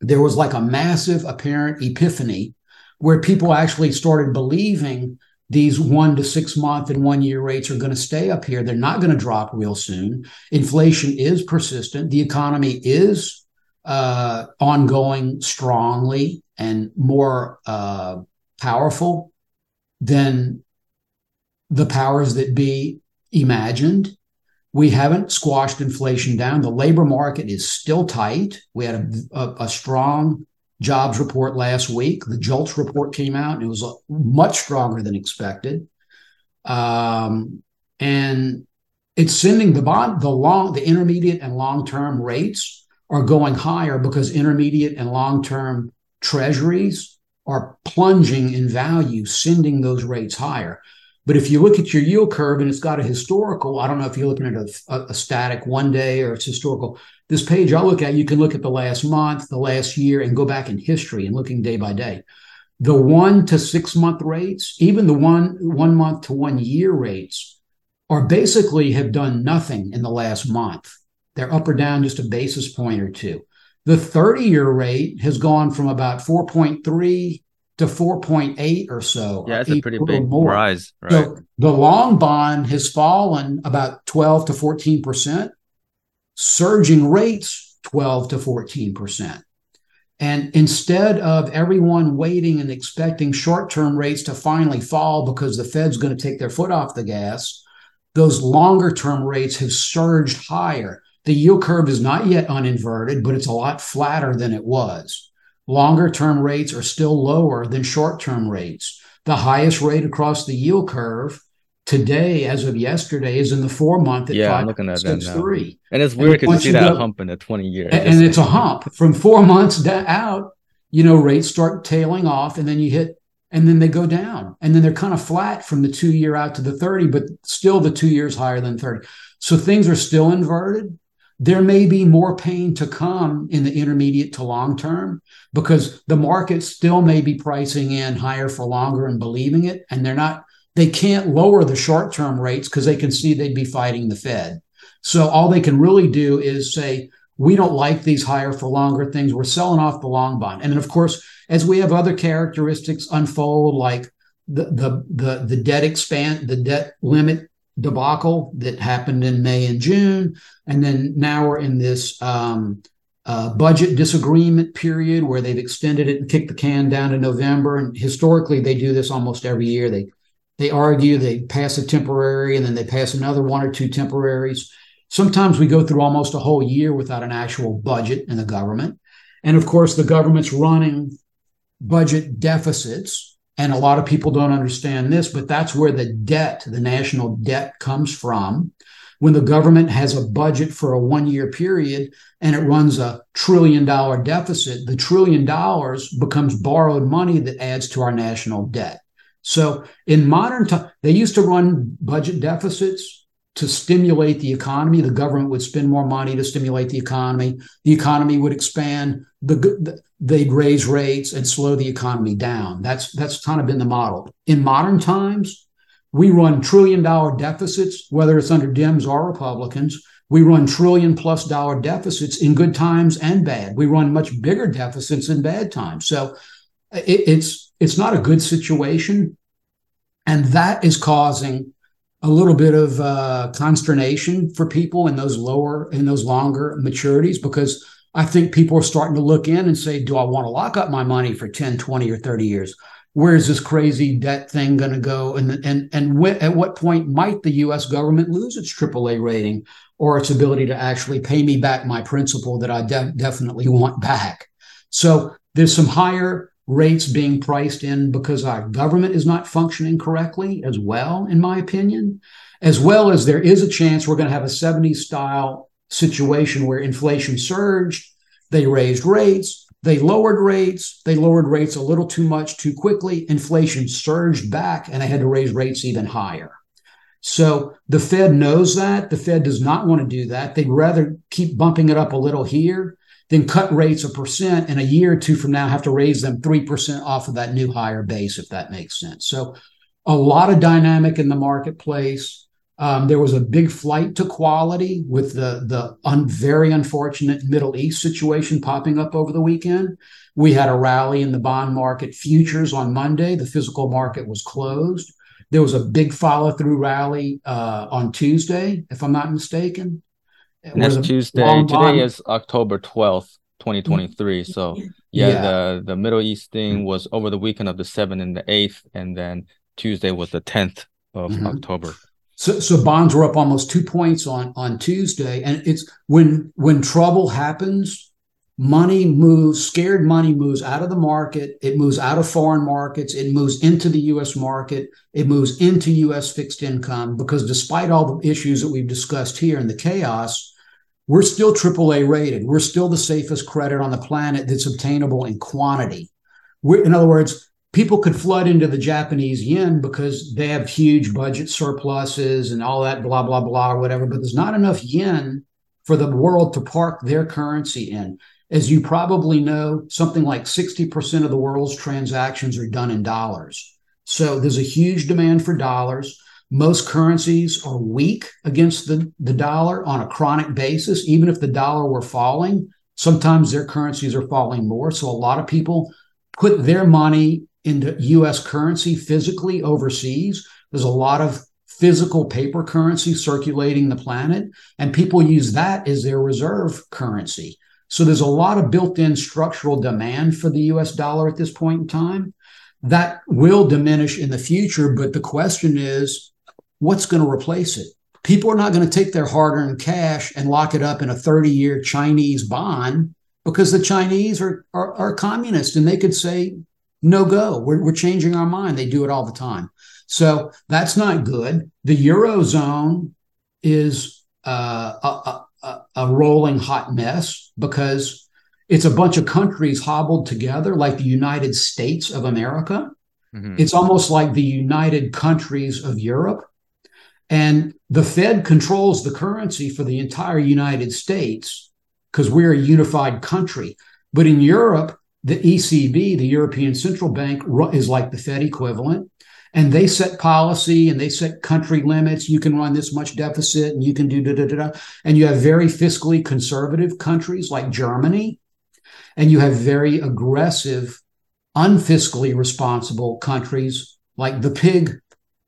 there was like a massive apparent epiphany where people actually started believing these one to six month and one year rates are going to stay up here. They're not going to drop real soon. Inflation is persistent. The economy is uh, ongoing strongly and more uh, powerful than the powers that be imagined. We haven't squashed inflation down. The labor market is still tight. We had a, a, a strong jobs report last week. The JOLTS report came out and it was much stronger than expected. Um, and it's sending the bond, the long, the intermediate and long term rates are going higher because intermediate and long term treasuries are plunging in value, sending those rates higher. But if you look at your yield curve and it's got a historical, I don't know if you're looking at a, a, static one day or it's historical. This page I look at, you can look at the last month, the last year, and go back in history and looking day by day. The one to six month rates, even the one one month to one year rates, are basically have done nothing in the last month. They're up or down just a basis point or two. The 30 year rate has gone from about 4.3 to 4.8 or so. Yeah, it's a pretty big more. rise. Right. So the long bond has fallen about 12 to 14 percent, surging rates 12 to 14 percent. And instead of everyone waiting and expecting short term rates to finally fall because the Fed's going to take their foot off the gas, those longer term rates have surged higher. The yield curve is not yet uninverted, but it's a lot flatter than it was. Longer term rates are still lower than short term rates. The highest rate across the yield curve today, as of yesterday, is in the four month at yeah, i I'm looking at that now. Three. And it's weird to see that go, hump in the 20 years. And, and it's a hump from four months out. You know, rates start tailing off, and then you hit, and then they go down, and then they're kind of flat from the two year out to the 30, but still the two years higher than 30. So things are still inverted. There may be more pain to come in the intermediate to long term because the market still may be pricing in higher for longer and believing it, and they're not they can't lower the short term rates because they can see they'd be fighting the Fed. So all they can really do is say, we don't like these higher for longer things. We're selling off the long bond. And then, of course, as we have other characteristics unfold, like the the the, the debt expand, the debt limit debacle that happened in May and June, and then now we're in this um, uh, budget disagreement period where they've extended it and kicked the can down to November. And historically, they do this almost every year. They they argue, they pass a temporary, and then they pass another one or two temporaries. Sometimes we go through almost a whole year without an actual budget in the government. And of course, the government's running budget deficits. And a lot of people don't understand this, but that's where the debt, the national debt, comes from. When the government has a budget for a one year period and it runs a trillion dollar deficit, the trillion dollars becomes borrowed money that adds to our national debt. So in modern time, they used to run budget deficits to stimulate the economy. The government would spend more money to stimulate the economy. The economy would expand. The, they'd raise rates and slow the economy down. That's that's kind of been the model. In modern times, we run trillion dollar deficits, whether it's under Dems or Republicans. We run trillion plus dollar deficits in good times and bad. We run much bigger deficits in bad times. So it, it's it's not a good situation. And that is causing a little bit of uh, consternation for people in those lower, in those longer maturities, because I think people are starting to look in and say, do I want to lock up my money for 10, 20, or 30 years? Where is this crazy debt thing going to go? And, and, and at what point might the US government lose its AAA rating or its ability to actually pay me back my principal that I de- definitely want back? So there's some higher rates being priced in because our government is not functioning correctly as well, in my opinion, as well as there is a chance we're going to have a 70s style situation where inflation surged, they raised rates, they lowered rates, they lowered rates a little too much too quickly, inflation surged back, and they had to raise rates even higher. So the Fed knows that. The Fed does not want to do that. They'd rather keep bumping it up a little here then cut rates a percent and a year or two from now have to raise them 3% off of that new higher base, if that makes sense. So a lot of dynamic in the marketplace. Um, there was a big flight to quality with the the un, very unfortunate Middle East situation popping up over the weekend. We had a rally in the bond market futures on Monday. The physical market was closed. There was a big follow through rally uh, on Tuesday, if I'm not mistaken. Next Tuesday. Today is October twelfth, twenty twenty three. So yeah, yeah, the the Middle East thing was over the weekend of the seventh and the eighth, and then Tuesday was the tenth of mm-hmm. October. So, so bonds were up almost two points on on Tuesday, and it's when when trouble happens, money moves. Scared money moves out of the market. It moves out of foreign markets. It moves into the U.S. market. It moves into U.S. fixed income because despite all the issues that we've discussed here and the chaos, we're still AAA rated. We're still the safest credit on the planet that's obtainable in quantity. We're, in other words, people could flood into the Japanese yen because they have huge budget surpluses and all that, blah, blah, blah, or whatever, but there's not enough yen for the world to park their currency in. As you probably know, something like 60% of the world's transactions are done in dollars. So there's a huge demand for dollars. Most currencies are weak against the, the dollar on a chronic basis. Even if the dollar were falling, sometimes their currencies are falling more. So a lot of people put their money into US currency physically overseas. There's a lot of physical paper currency circulating the planet, and people use that as their reserve currency. So there's a lot of built in structural demand for the US dollar at this point in time. That will diminish in the future, but the question is what's going to replace it? People are not going to take their hard earned cash and lock it up in a 30 year Chinese bond because the Chinese are, are, are communist and they could say, no go, we're, we're changing our mind. They do it all the time. So that's not good. The Eurozone is uh, a, a, a rolling hot mess because it's a bunch of countries hobbled together like the United States of America. Mm-hmm. It's almost like the United Countries of Europe. And the Fed controls the currency for the entire United States because we're a unified country. But in Europe, the ECB, the European Central Bank, is like the Fed equivalent. And they set policy and they set country limits. You can run this much deficit and you can do da da da. da. And you have very fiscally conservative countries like Germany. And you have very aggressive, unfiscally responsible countries like the pig,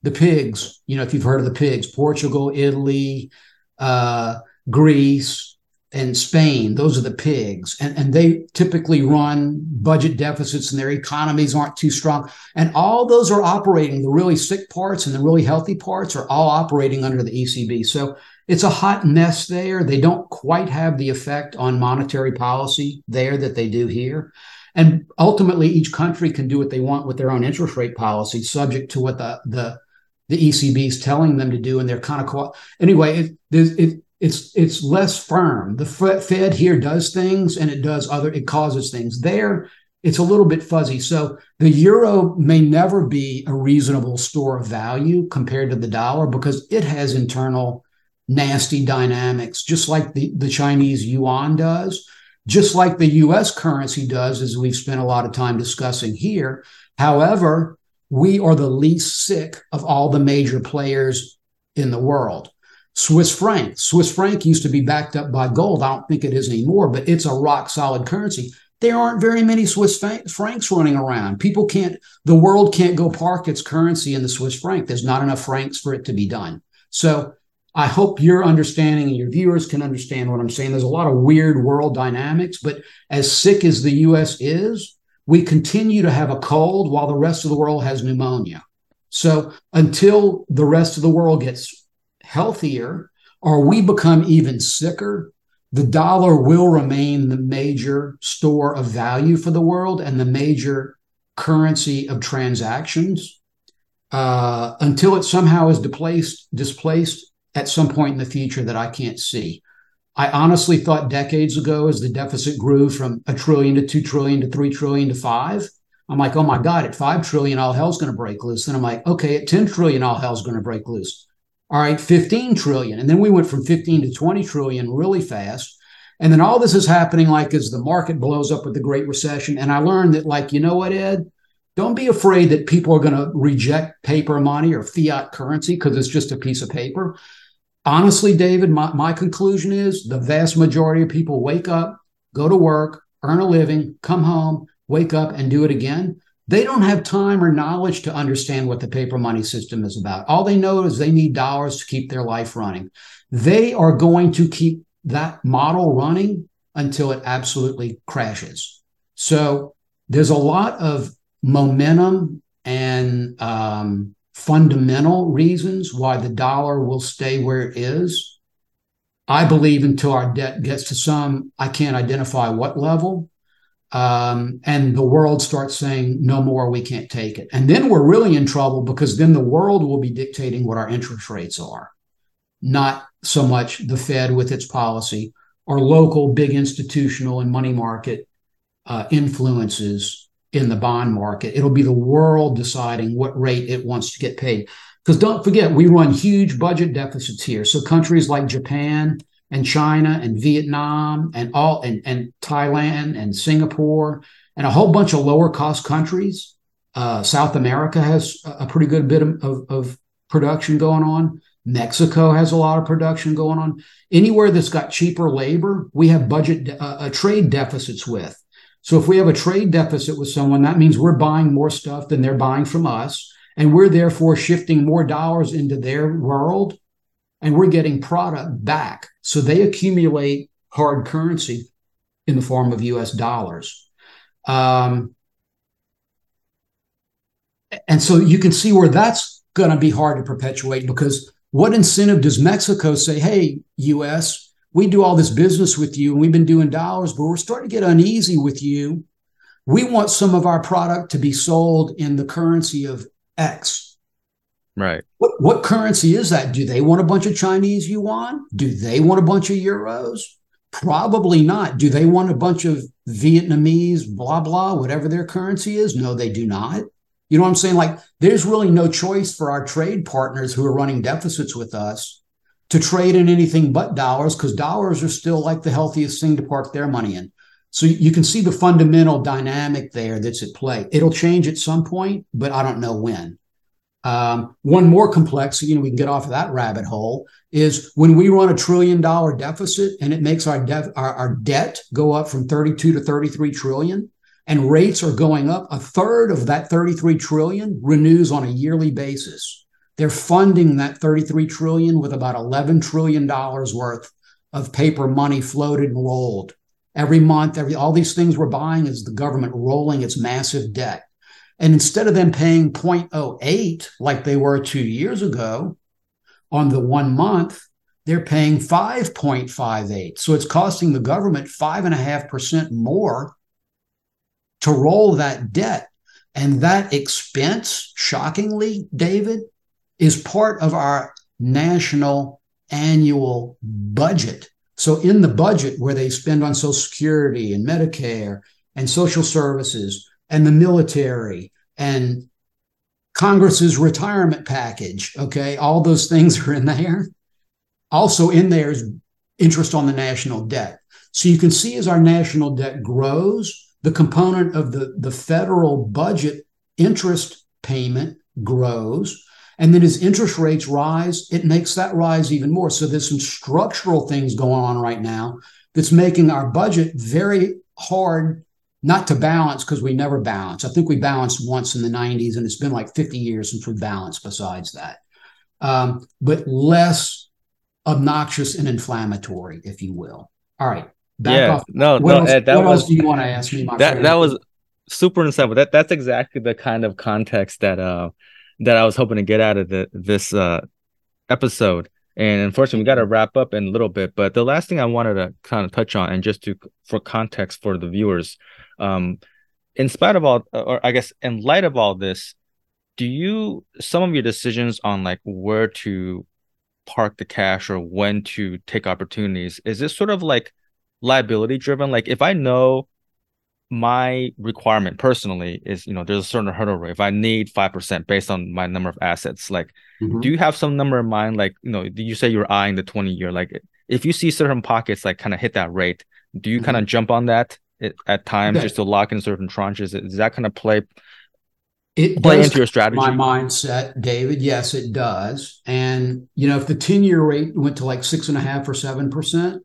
the pigs. You know, if you've heard of the pigs, Portugal, Italy, uh, Greece, and Spain, those are the pigs. And, and they typically run budget deficits and their economies aren't too strong. And all those are operating, the really sick parts and the really healthy parts are all operating under the ECB. So it's a hot mess there. They don't quite have the effect on monetary policy there that they do here. And ultimately, each country can do what they want with their own interest rate policy, subject to what the, the, the ECB is telling them to do. And they're kind of, co- anyway, it, it, it's it's less firm. The Fed here does things and it does other it causes things. There it's a little bit fuzzy. So the euro may never be a reasonable store of value compared to the dollar because it has internal nasty dynamics, just like the, the Chinese yuan does, just like the US currency does, as we've spent a lot of time discussing here. However, we are the least sick of all the major players in the world. Swiss franc. Swiss franc used to be backed up by gold. I don't think it is anymore, but it's a rock solid currency. There aren't very many Swiss francs running around. People can't, the world can't go park its currency in the Swiss franc. There's not enough francs for it to be done. So I hope your understanding and your viewers can understand what I'm saying. There's a lot of weird world dynamics, but as sick as the US is, we continue to have a cold while the rest of the world has pneumonia. So until the rest of the world gets healthier or we become even sicker, the dollar will remain the major store of value for the world and the major currency of transactions uh, until it somehow is displaced, displaced at some point in the future that I can't see. I honestly thought decades ago, as the deficit grew from a trillion to two trillion to three trillion to five, I'm like, oh my God, at five trillion, all hell's going to break loose. And I'm like, okay, at 10 trillion, all hell's going to break loose all right, 15 trillion. And then we went from 15 to 20 trillion really fast. And then all this is happening like as the market blows up with the Great Recession. And I learned that, like, you know what, Ed? Don't be afraid that people are going to reject paper money or fiat currency because it's just a piece of paper. Honestly, David, my, my conclusion is the vast majority of people wake up, go to work, earn a living, come home, wake up, and do it again. They don't have time or knowledge to understand what the paper money system is about. All they know is they need dollars to keep their life running. They are going to keep that model running until it absolutely crashes. So there's a lot of momentum and um, fundamental reasons why the dollar will stay where it is. I believe until our debt gets to some, I can't identify what level, um, and the world starts saying no more we can't take it. And then we're really in trouble because then the world will be dictating what our interest rates are. Not so much the fed with its policy or local big institutional and money market uh, influences in the bond market. It'll be the world deciding what rate it wants to get paid. Because don't forget we run huge budget deficits here. So countries like japan and China and Vietnam and all and, and Thailand and Singapore and a whole bunch of lower cost countries. Uh, South America has a pretty good bit of, of, production going on. Mexico has a lot of production going on. Anywhere that's got cheaper labor, we have budget uh, uh, trade deficits with. So if we have a trade deficit with someone, that means we're buying more stuff than they're buying from us. And we're therefore shifting more dollars into their world and we're getting product back. So they accumulate hard currency in the form of US dollars. Um, and so you can see where that's going to be hard to perpetuate because what incentive does Mexico say, hey, US, we do all this business with you and we've been doing dollars, but we're starting to get uneasy with you. We want some of our product to be sold in the currency of X. Right. What, what currency is that? Do they want a bunch of Chinese yuan? Do they want a bunch of euros? Probably not. Do they want a bunch of Vietnamese, blah, blah, whatever their currency is? No, they do not. You know what I'm saying? Like, there's really no choice for our trade partners who are running deficits with us to trade in anything but dollars because dollars are still like the healthiest thing to park their money in. So you can see the fundamental dynamic there that's at play. It'll change at some point, but I don't know when. Um, one more complex, you know, we can get off of that rabbit hole, is when we run a trillion dollar deficit and it makes our, def- our, our debt go up from 32 to 33 trillion and rates are going up, a third of that 33 trillion renews on a yearly basis. They're funding that 33 trillion with about 11 trillion dollars worth of paper money floated and rolled. Every month, every all these things we're buying is the government rolling its massive debt. And instead of them paying 0.08 like they were two years ago on the one month, they're paying 5.58. So it's costing the government 5.5% more to roll that debt. And that expense, shockingly, David, is part of our national annual budget. So, in the budget where they spend on Social Security and Medicare and social services and the military and Congress's retirement package, okay, all those things are in there. Also, in there is interest on the national debt. So, you can see as our national debt grows, the component of the, the federal budget interest payment grows. And then as interest rates rise, it makes that rise even more. So there's some structural things going on right now that's making our budget very hard not to balance because we never balance. I think we balanced once in the 90s, and it's been like 50 years since we balanced besides that. Um, but less obnoxious and inflammatory, if you will. All right. Back yeah, off. no, what no, else, Ed, that what was, else do you want to ask me, that, friend? That was super insightful. That that's exactly the kind of context that uh that I was hoping to get out of the this uh episode. And unfortunately, we got to wrap up in a little bit. But the last thing I wanted to kind of touch on, and just to for context for the viewers, um, in spite of all, or I guess in light of all this, do you some of your decisions on like where to park the cash or when to take opportunities is this sort of like liability driven like if i know my requirement personally is you know there's a certain hurdle rate if i need 5% based on my number of assets like mm-hmm. do you have some number in mind like you know do you say you're eyeing the 20 year like if you see certain pockets like kind of hit that rate do you mm-hmm. kind of jump on that at times okay. just to lock in certain tranches does that kind of play it play into your strategy my mindset david yes it does and you know if the 10 year rate went to like six and a half or seven percent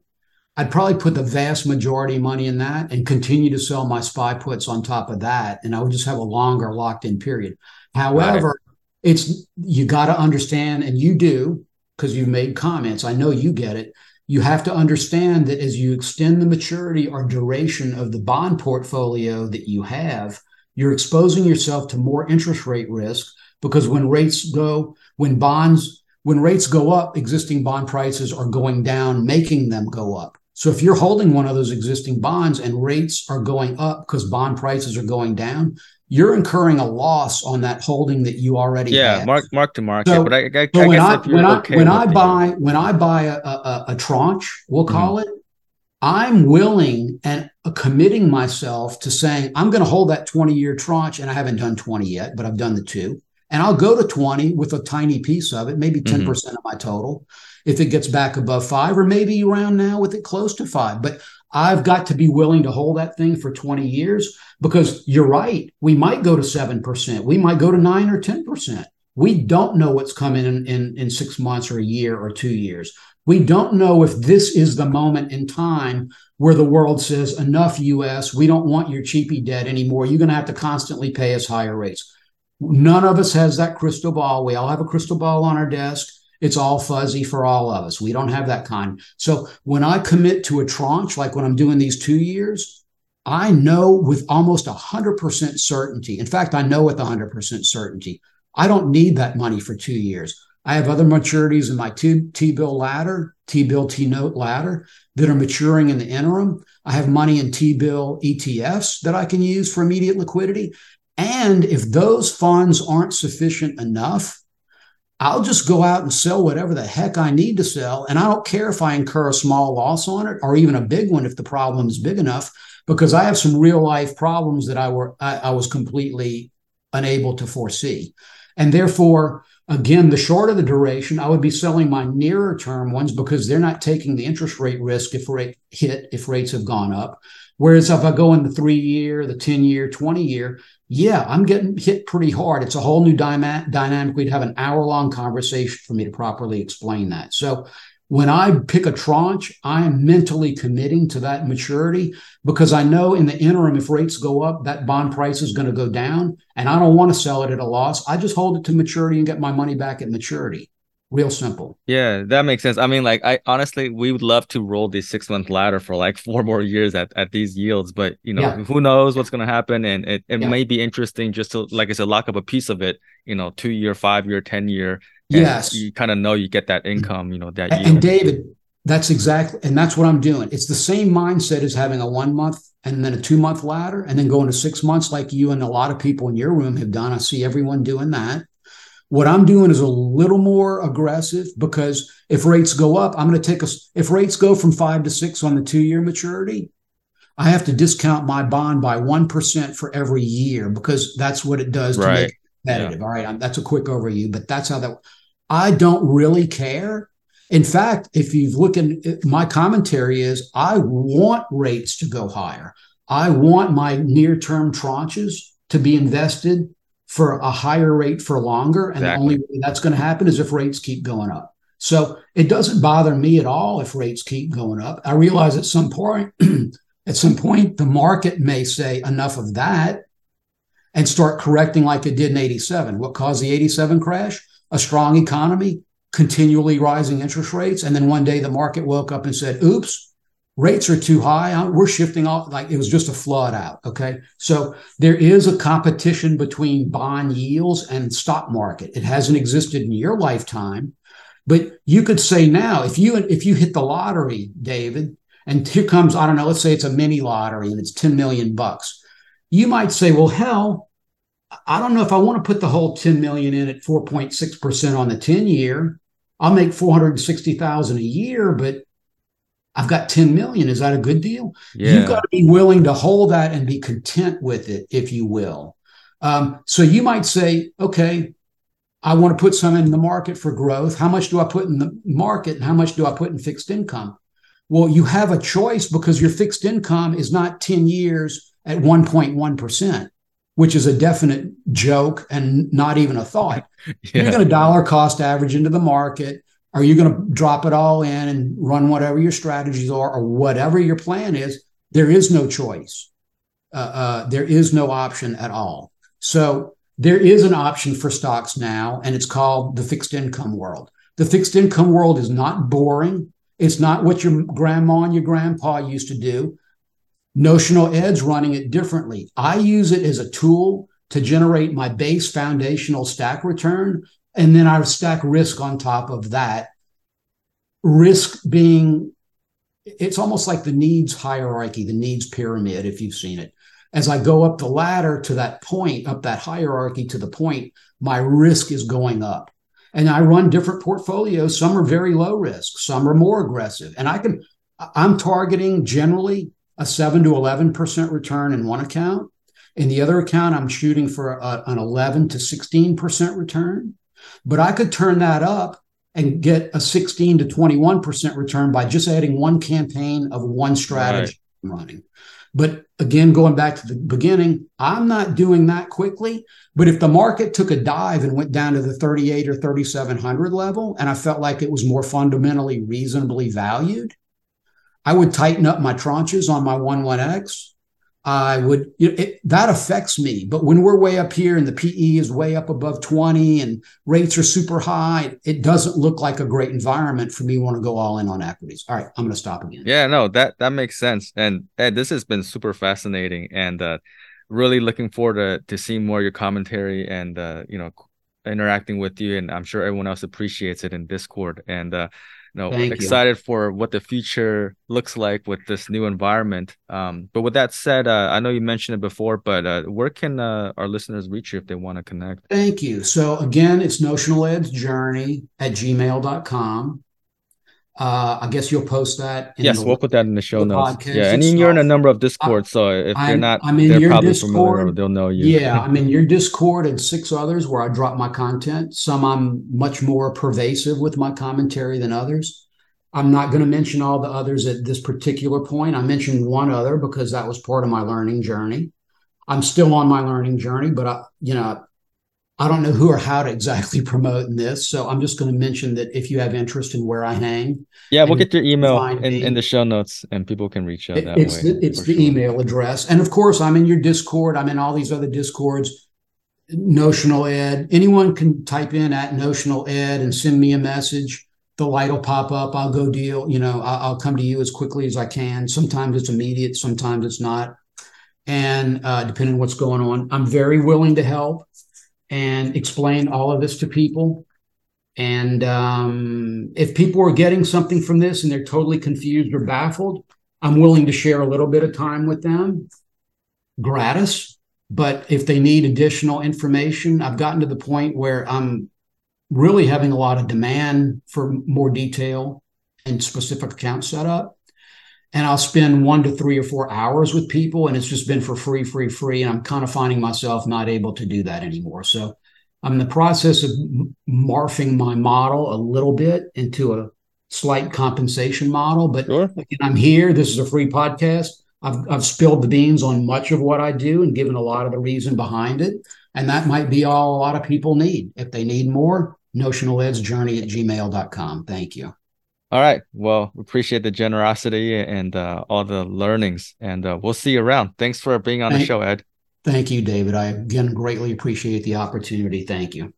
I'd probably put the vast majority of money in that and continue to sell my SPY puts on top of that. And I would just have a longer locked in period. However, it's you got to understand, and you do because you've made comments. I know you get it. You have to understand that as you extend the maturity or duration of the bond portfolio that you have, you're exposing yourself to more interest rate risk because when rates go, when bonds, when rates go up, existing bond prices are going down, making them go up. So if you're holding one of those existing bonds and rates are going up because bond prices are going down, you're incurring a loss on that holding that you already yeah have. mark mark to market so, but i, I, so I when I when I when I buy when I buy a, a, a tranche we'll mm-hmm. call mm-hmm. it I'm willing and committing myself to saying I'm going to hold that 20 year tranche and I haven't done 20 yet but I've done the two and I'll go to 20 with a tiny piece of it maybe 10 mm-hmm. percent of my total if it gets back above five, or maybe around now with it close to five. But I've got to be willing to hold that thing for 20 years because you're right. We might go to 7%. We might go to nine or 10%. We don't know what's coming in, in, in six months or a year or two years. We don't know if this is the moment in time where the world says, enough, US, we don't want your cheapy debt anymore. You're going to have to constantly pay us higher rates. None of us has that crystal ball. We all have a crystal ball on our desk. It's all fuzzy for all of us. We don't have that kind. So when I commit to a tranche, like when I'm doing these two years, I know with almost 100% certainty. In fact, I know with 100% certainty, I don't need that money for two years. I have other maturities in my T bill ladder, T bill T note ladder that are maturing in the interim. I have money in T bill ETFs that I can use for immediate liquidity. And if those funds aren't sufficient enough, I'll just go out and sell whatever the heck I need to sell. And I don't care if I incur a small loss on it or even a big one if the problem is big enough, because I have some real life problems that I were I, I was completely unable to foresee. And therefore, again, the shorter the duration, I would be selling my nearer term ones because they're not taking the interest rate risk if rate hit if rates have gone up. Whereas if I go in the three year, the 10 year, 20 year, yeah, I'm getting hit pretty hard. It's a whole new dyma- dynamic. We'd have an hour long conversation for me to properly explain that. So when I pick a tranche, I am mentally committing to that maturity because I know in the interim, if rates go up, that bond price is going to go down. And I don't want to sell it at a loss. I just hold it to maturity and get my money back at maturity real simple. Yeah, that makes sense. I mean, like I honestly we would love to roll the six month ladder for like four more years at, at these yields, but you know, yeah. who knows what's gonna happen. And it, it yeah. may be interesting just to like I said, lock up a piece of it, you know, two year, five year, ten year. Yes. You kind of know you get that income, you know, that and, and David, that's exactly and that's what I'm doing. It's the same mindset as having a one month and then a two month ladder and then going to six months like you and a lot of people in your room have done. I see everyone doing that what I'm doing is a little more aggressive because if rates go up, I'm going to take a, if rates go from five to six on the two year maturity, I have to discount my bond by 1% for every year because that's what it does to right. make it competitive. Yeah. All right. that's a quick overview, but that's how that, I don't really care. In fact, if you look at uh, my commentary is I want rates to go higher. I want my near term tranches to be invested for a higher rate for longer. And exactly. the only way that's going to happen is if rates keep going up. So it doesn't bother me at all if rates keep going up. I realize at some point, at some point, the market may say enough of that and start correcting like it did in 87. What caused the 87 crash? A strong economy, continually rising interest rates. And then one day the market woke up and said, oops, rates are too high. Uh, we're shifting off like it was just a flood out. Okay. So there is a competition between bond yields and stock market. It hasn't existed in your lifetime. But you could say now, if you if you hit the lottery, David, and here comes, I don't know, let's say it's a mini lottery and it's 10 million bucks. You might say, well, hell, I don't know if I want to put the whole 10 million in at 4.6% on the 10 year. I'll make 460,000 a year, but I've got 10 million. Is that a good deal? Yeah. You've got to be willing to hold that and be content with it, if you will. Um, so you might say, okay, I want to put some in the market for growth. How much do I put in the market and how much do I put in fixed income? Well, you have a choice because your fixed income is not 10 years at 1.1%, which is a definite joke and not even a thought. yeah. You're going to dollar cost average into the market are you going to drop it all in and run whatever your strategies are or whatever your plan is? There is no choice. Uh, uh, there is no option at all. So there is an option for stocks now, and it's called the fixed income world. The fixed income world is not boring. It's not what your grandma and your grandpa used to do. Notional Ed's running it differently. I use it as a tool to generate my base foundational stack return and then I stack risk on top of that. Risk being, it's almost like the needs hierarchy, the needs pyramid, if you've seen it. As I go up the ladder to that point, up that hierarchy to the point, my risk is going up. And I run different portfolios. Some are very low risk, some are more aggressive. And I can, I'm targeting generally a seven to 11% return in one account. In the other account, I'm shooting for a, an 11 to 16% return. But I could turn that up and get a 16 to 21% return by just adding one campaign of one strategy right. running. But again, going back to the beginning, I'm not doing that quickly. But if the market took a dive and went down to the 38 or 3700 level, and I felt like it was more fundamentally reasonably valued, I would tighten up my tranches on my 11X I would know, it, that affects me. But when we're way up here and the PE is way up above 20 and rates are super high, it doesn't look like a great environment for me want to go all in on equities. All right, I'm going to stop again. Yeah, no, that that makes sense. And Ed, this has been super fascinating and uh, really looking forward to to seeing more of your commentary and uh, you know interacting with you and I'm sure everyone else appreciates it in Discord and uh know Thank excited you. for what the future looks like with this new environment. Um, but with that said uh, i know you mentioned it before but uh, where can uh, our listeners reach you if they want to connect? Thank you. So again it's notional ed's journey at gmail.com uh, I guess you'll post that. yes, the, we'll put that in the show the notes. Yeah, and you're in a number of Discord, so if I'm, they're not, I'm in they're probably Discord. familiar. They'll know you. Yeah, I'm in your Discord and six others where I drop my content. Some I'm much more pervasive with my commentary than others. I'm not going to mention all the others at this particular point. I mentioned one other because that was part of my learning journey. I'm still on my learning journey, but I, you know, I don't know who or how to exactly promote in this. So I'm just going to mention that if you have interest in where I hang. Yeah, we'll get your email in, in the show notes and people can reach out that it's way. The, it's the sure. email address. And of course, I'm in your Discord. I'm in all these other Discords. Notional Ed. Anyone can type in at Notional Ed and send me a message. The light will pop up. I'll go deal. You know, I'll, I'll come to you as quickly as I can. Sometimes it's immediate. Sometimes it's not. And uh, depending on what's going on, I'm very willing to help and explain all of this to people. And um, if people are getting something from this and they're totally confused or baffled, I'm willing to share a little bit of time with them gratis. But if they need additional information, I've gotten to the point where I'm really having a lot of demand for more detail and specific account setup and I'll spend one to three or four hours with people, and it's just been for free, free, free. And I'm kind of finding myself not able to do that anymore. So I'm in the process of morphing my model a little bit into a slight compensation model. But sure. again, I'm here. This is a free podcast. I've, I've spilled the beans on much of what I do and given a lot of the reason behind it. And that might be all a lot of people need. If they need more, notional ed's journey at gmail.com. Thank you. All right. Well, appreciate the generosity and uh, all the learnings, and uh, we'll see you around. Thanks for being on thank, the show, Ed. Thank you, David. I again greatly appreciate the opportunity. Thank you.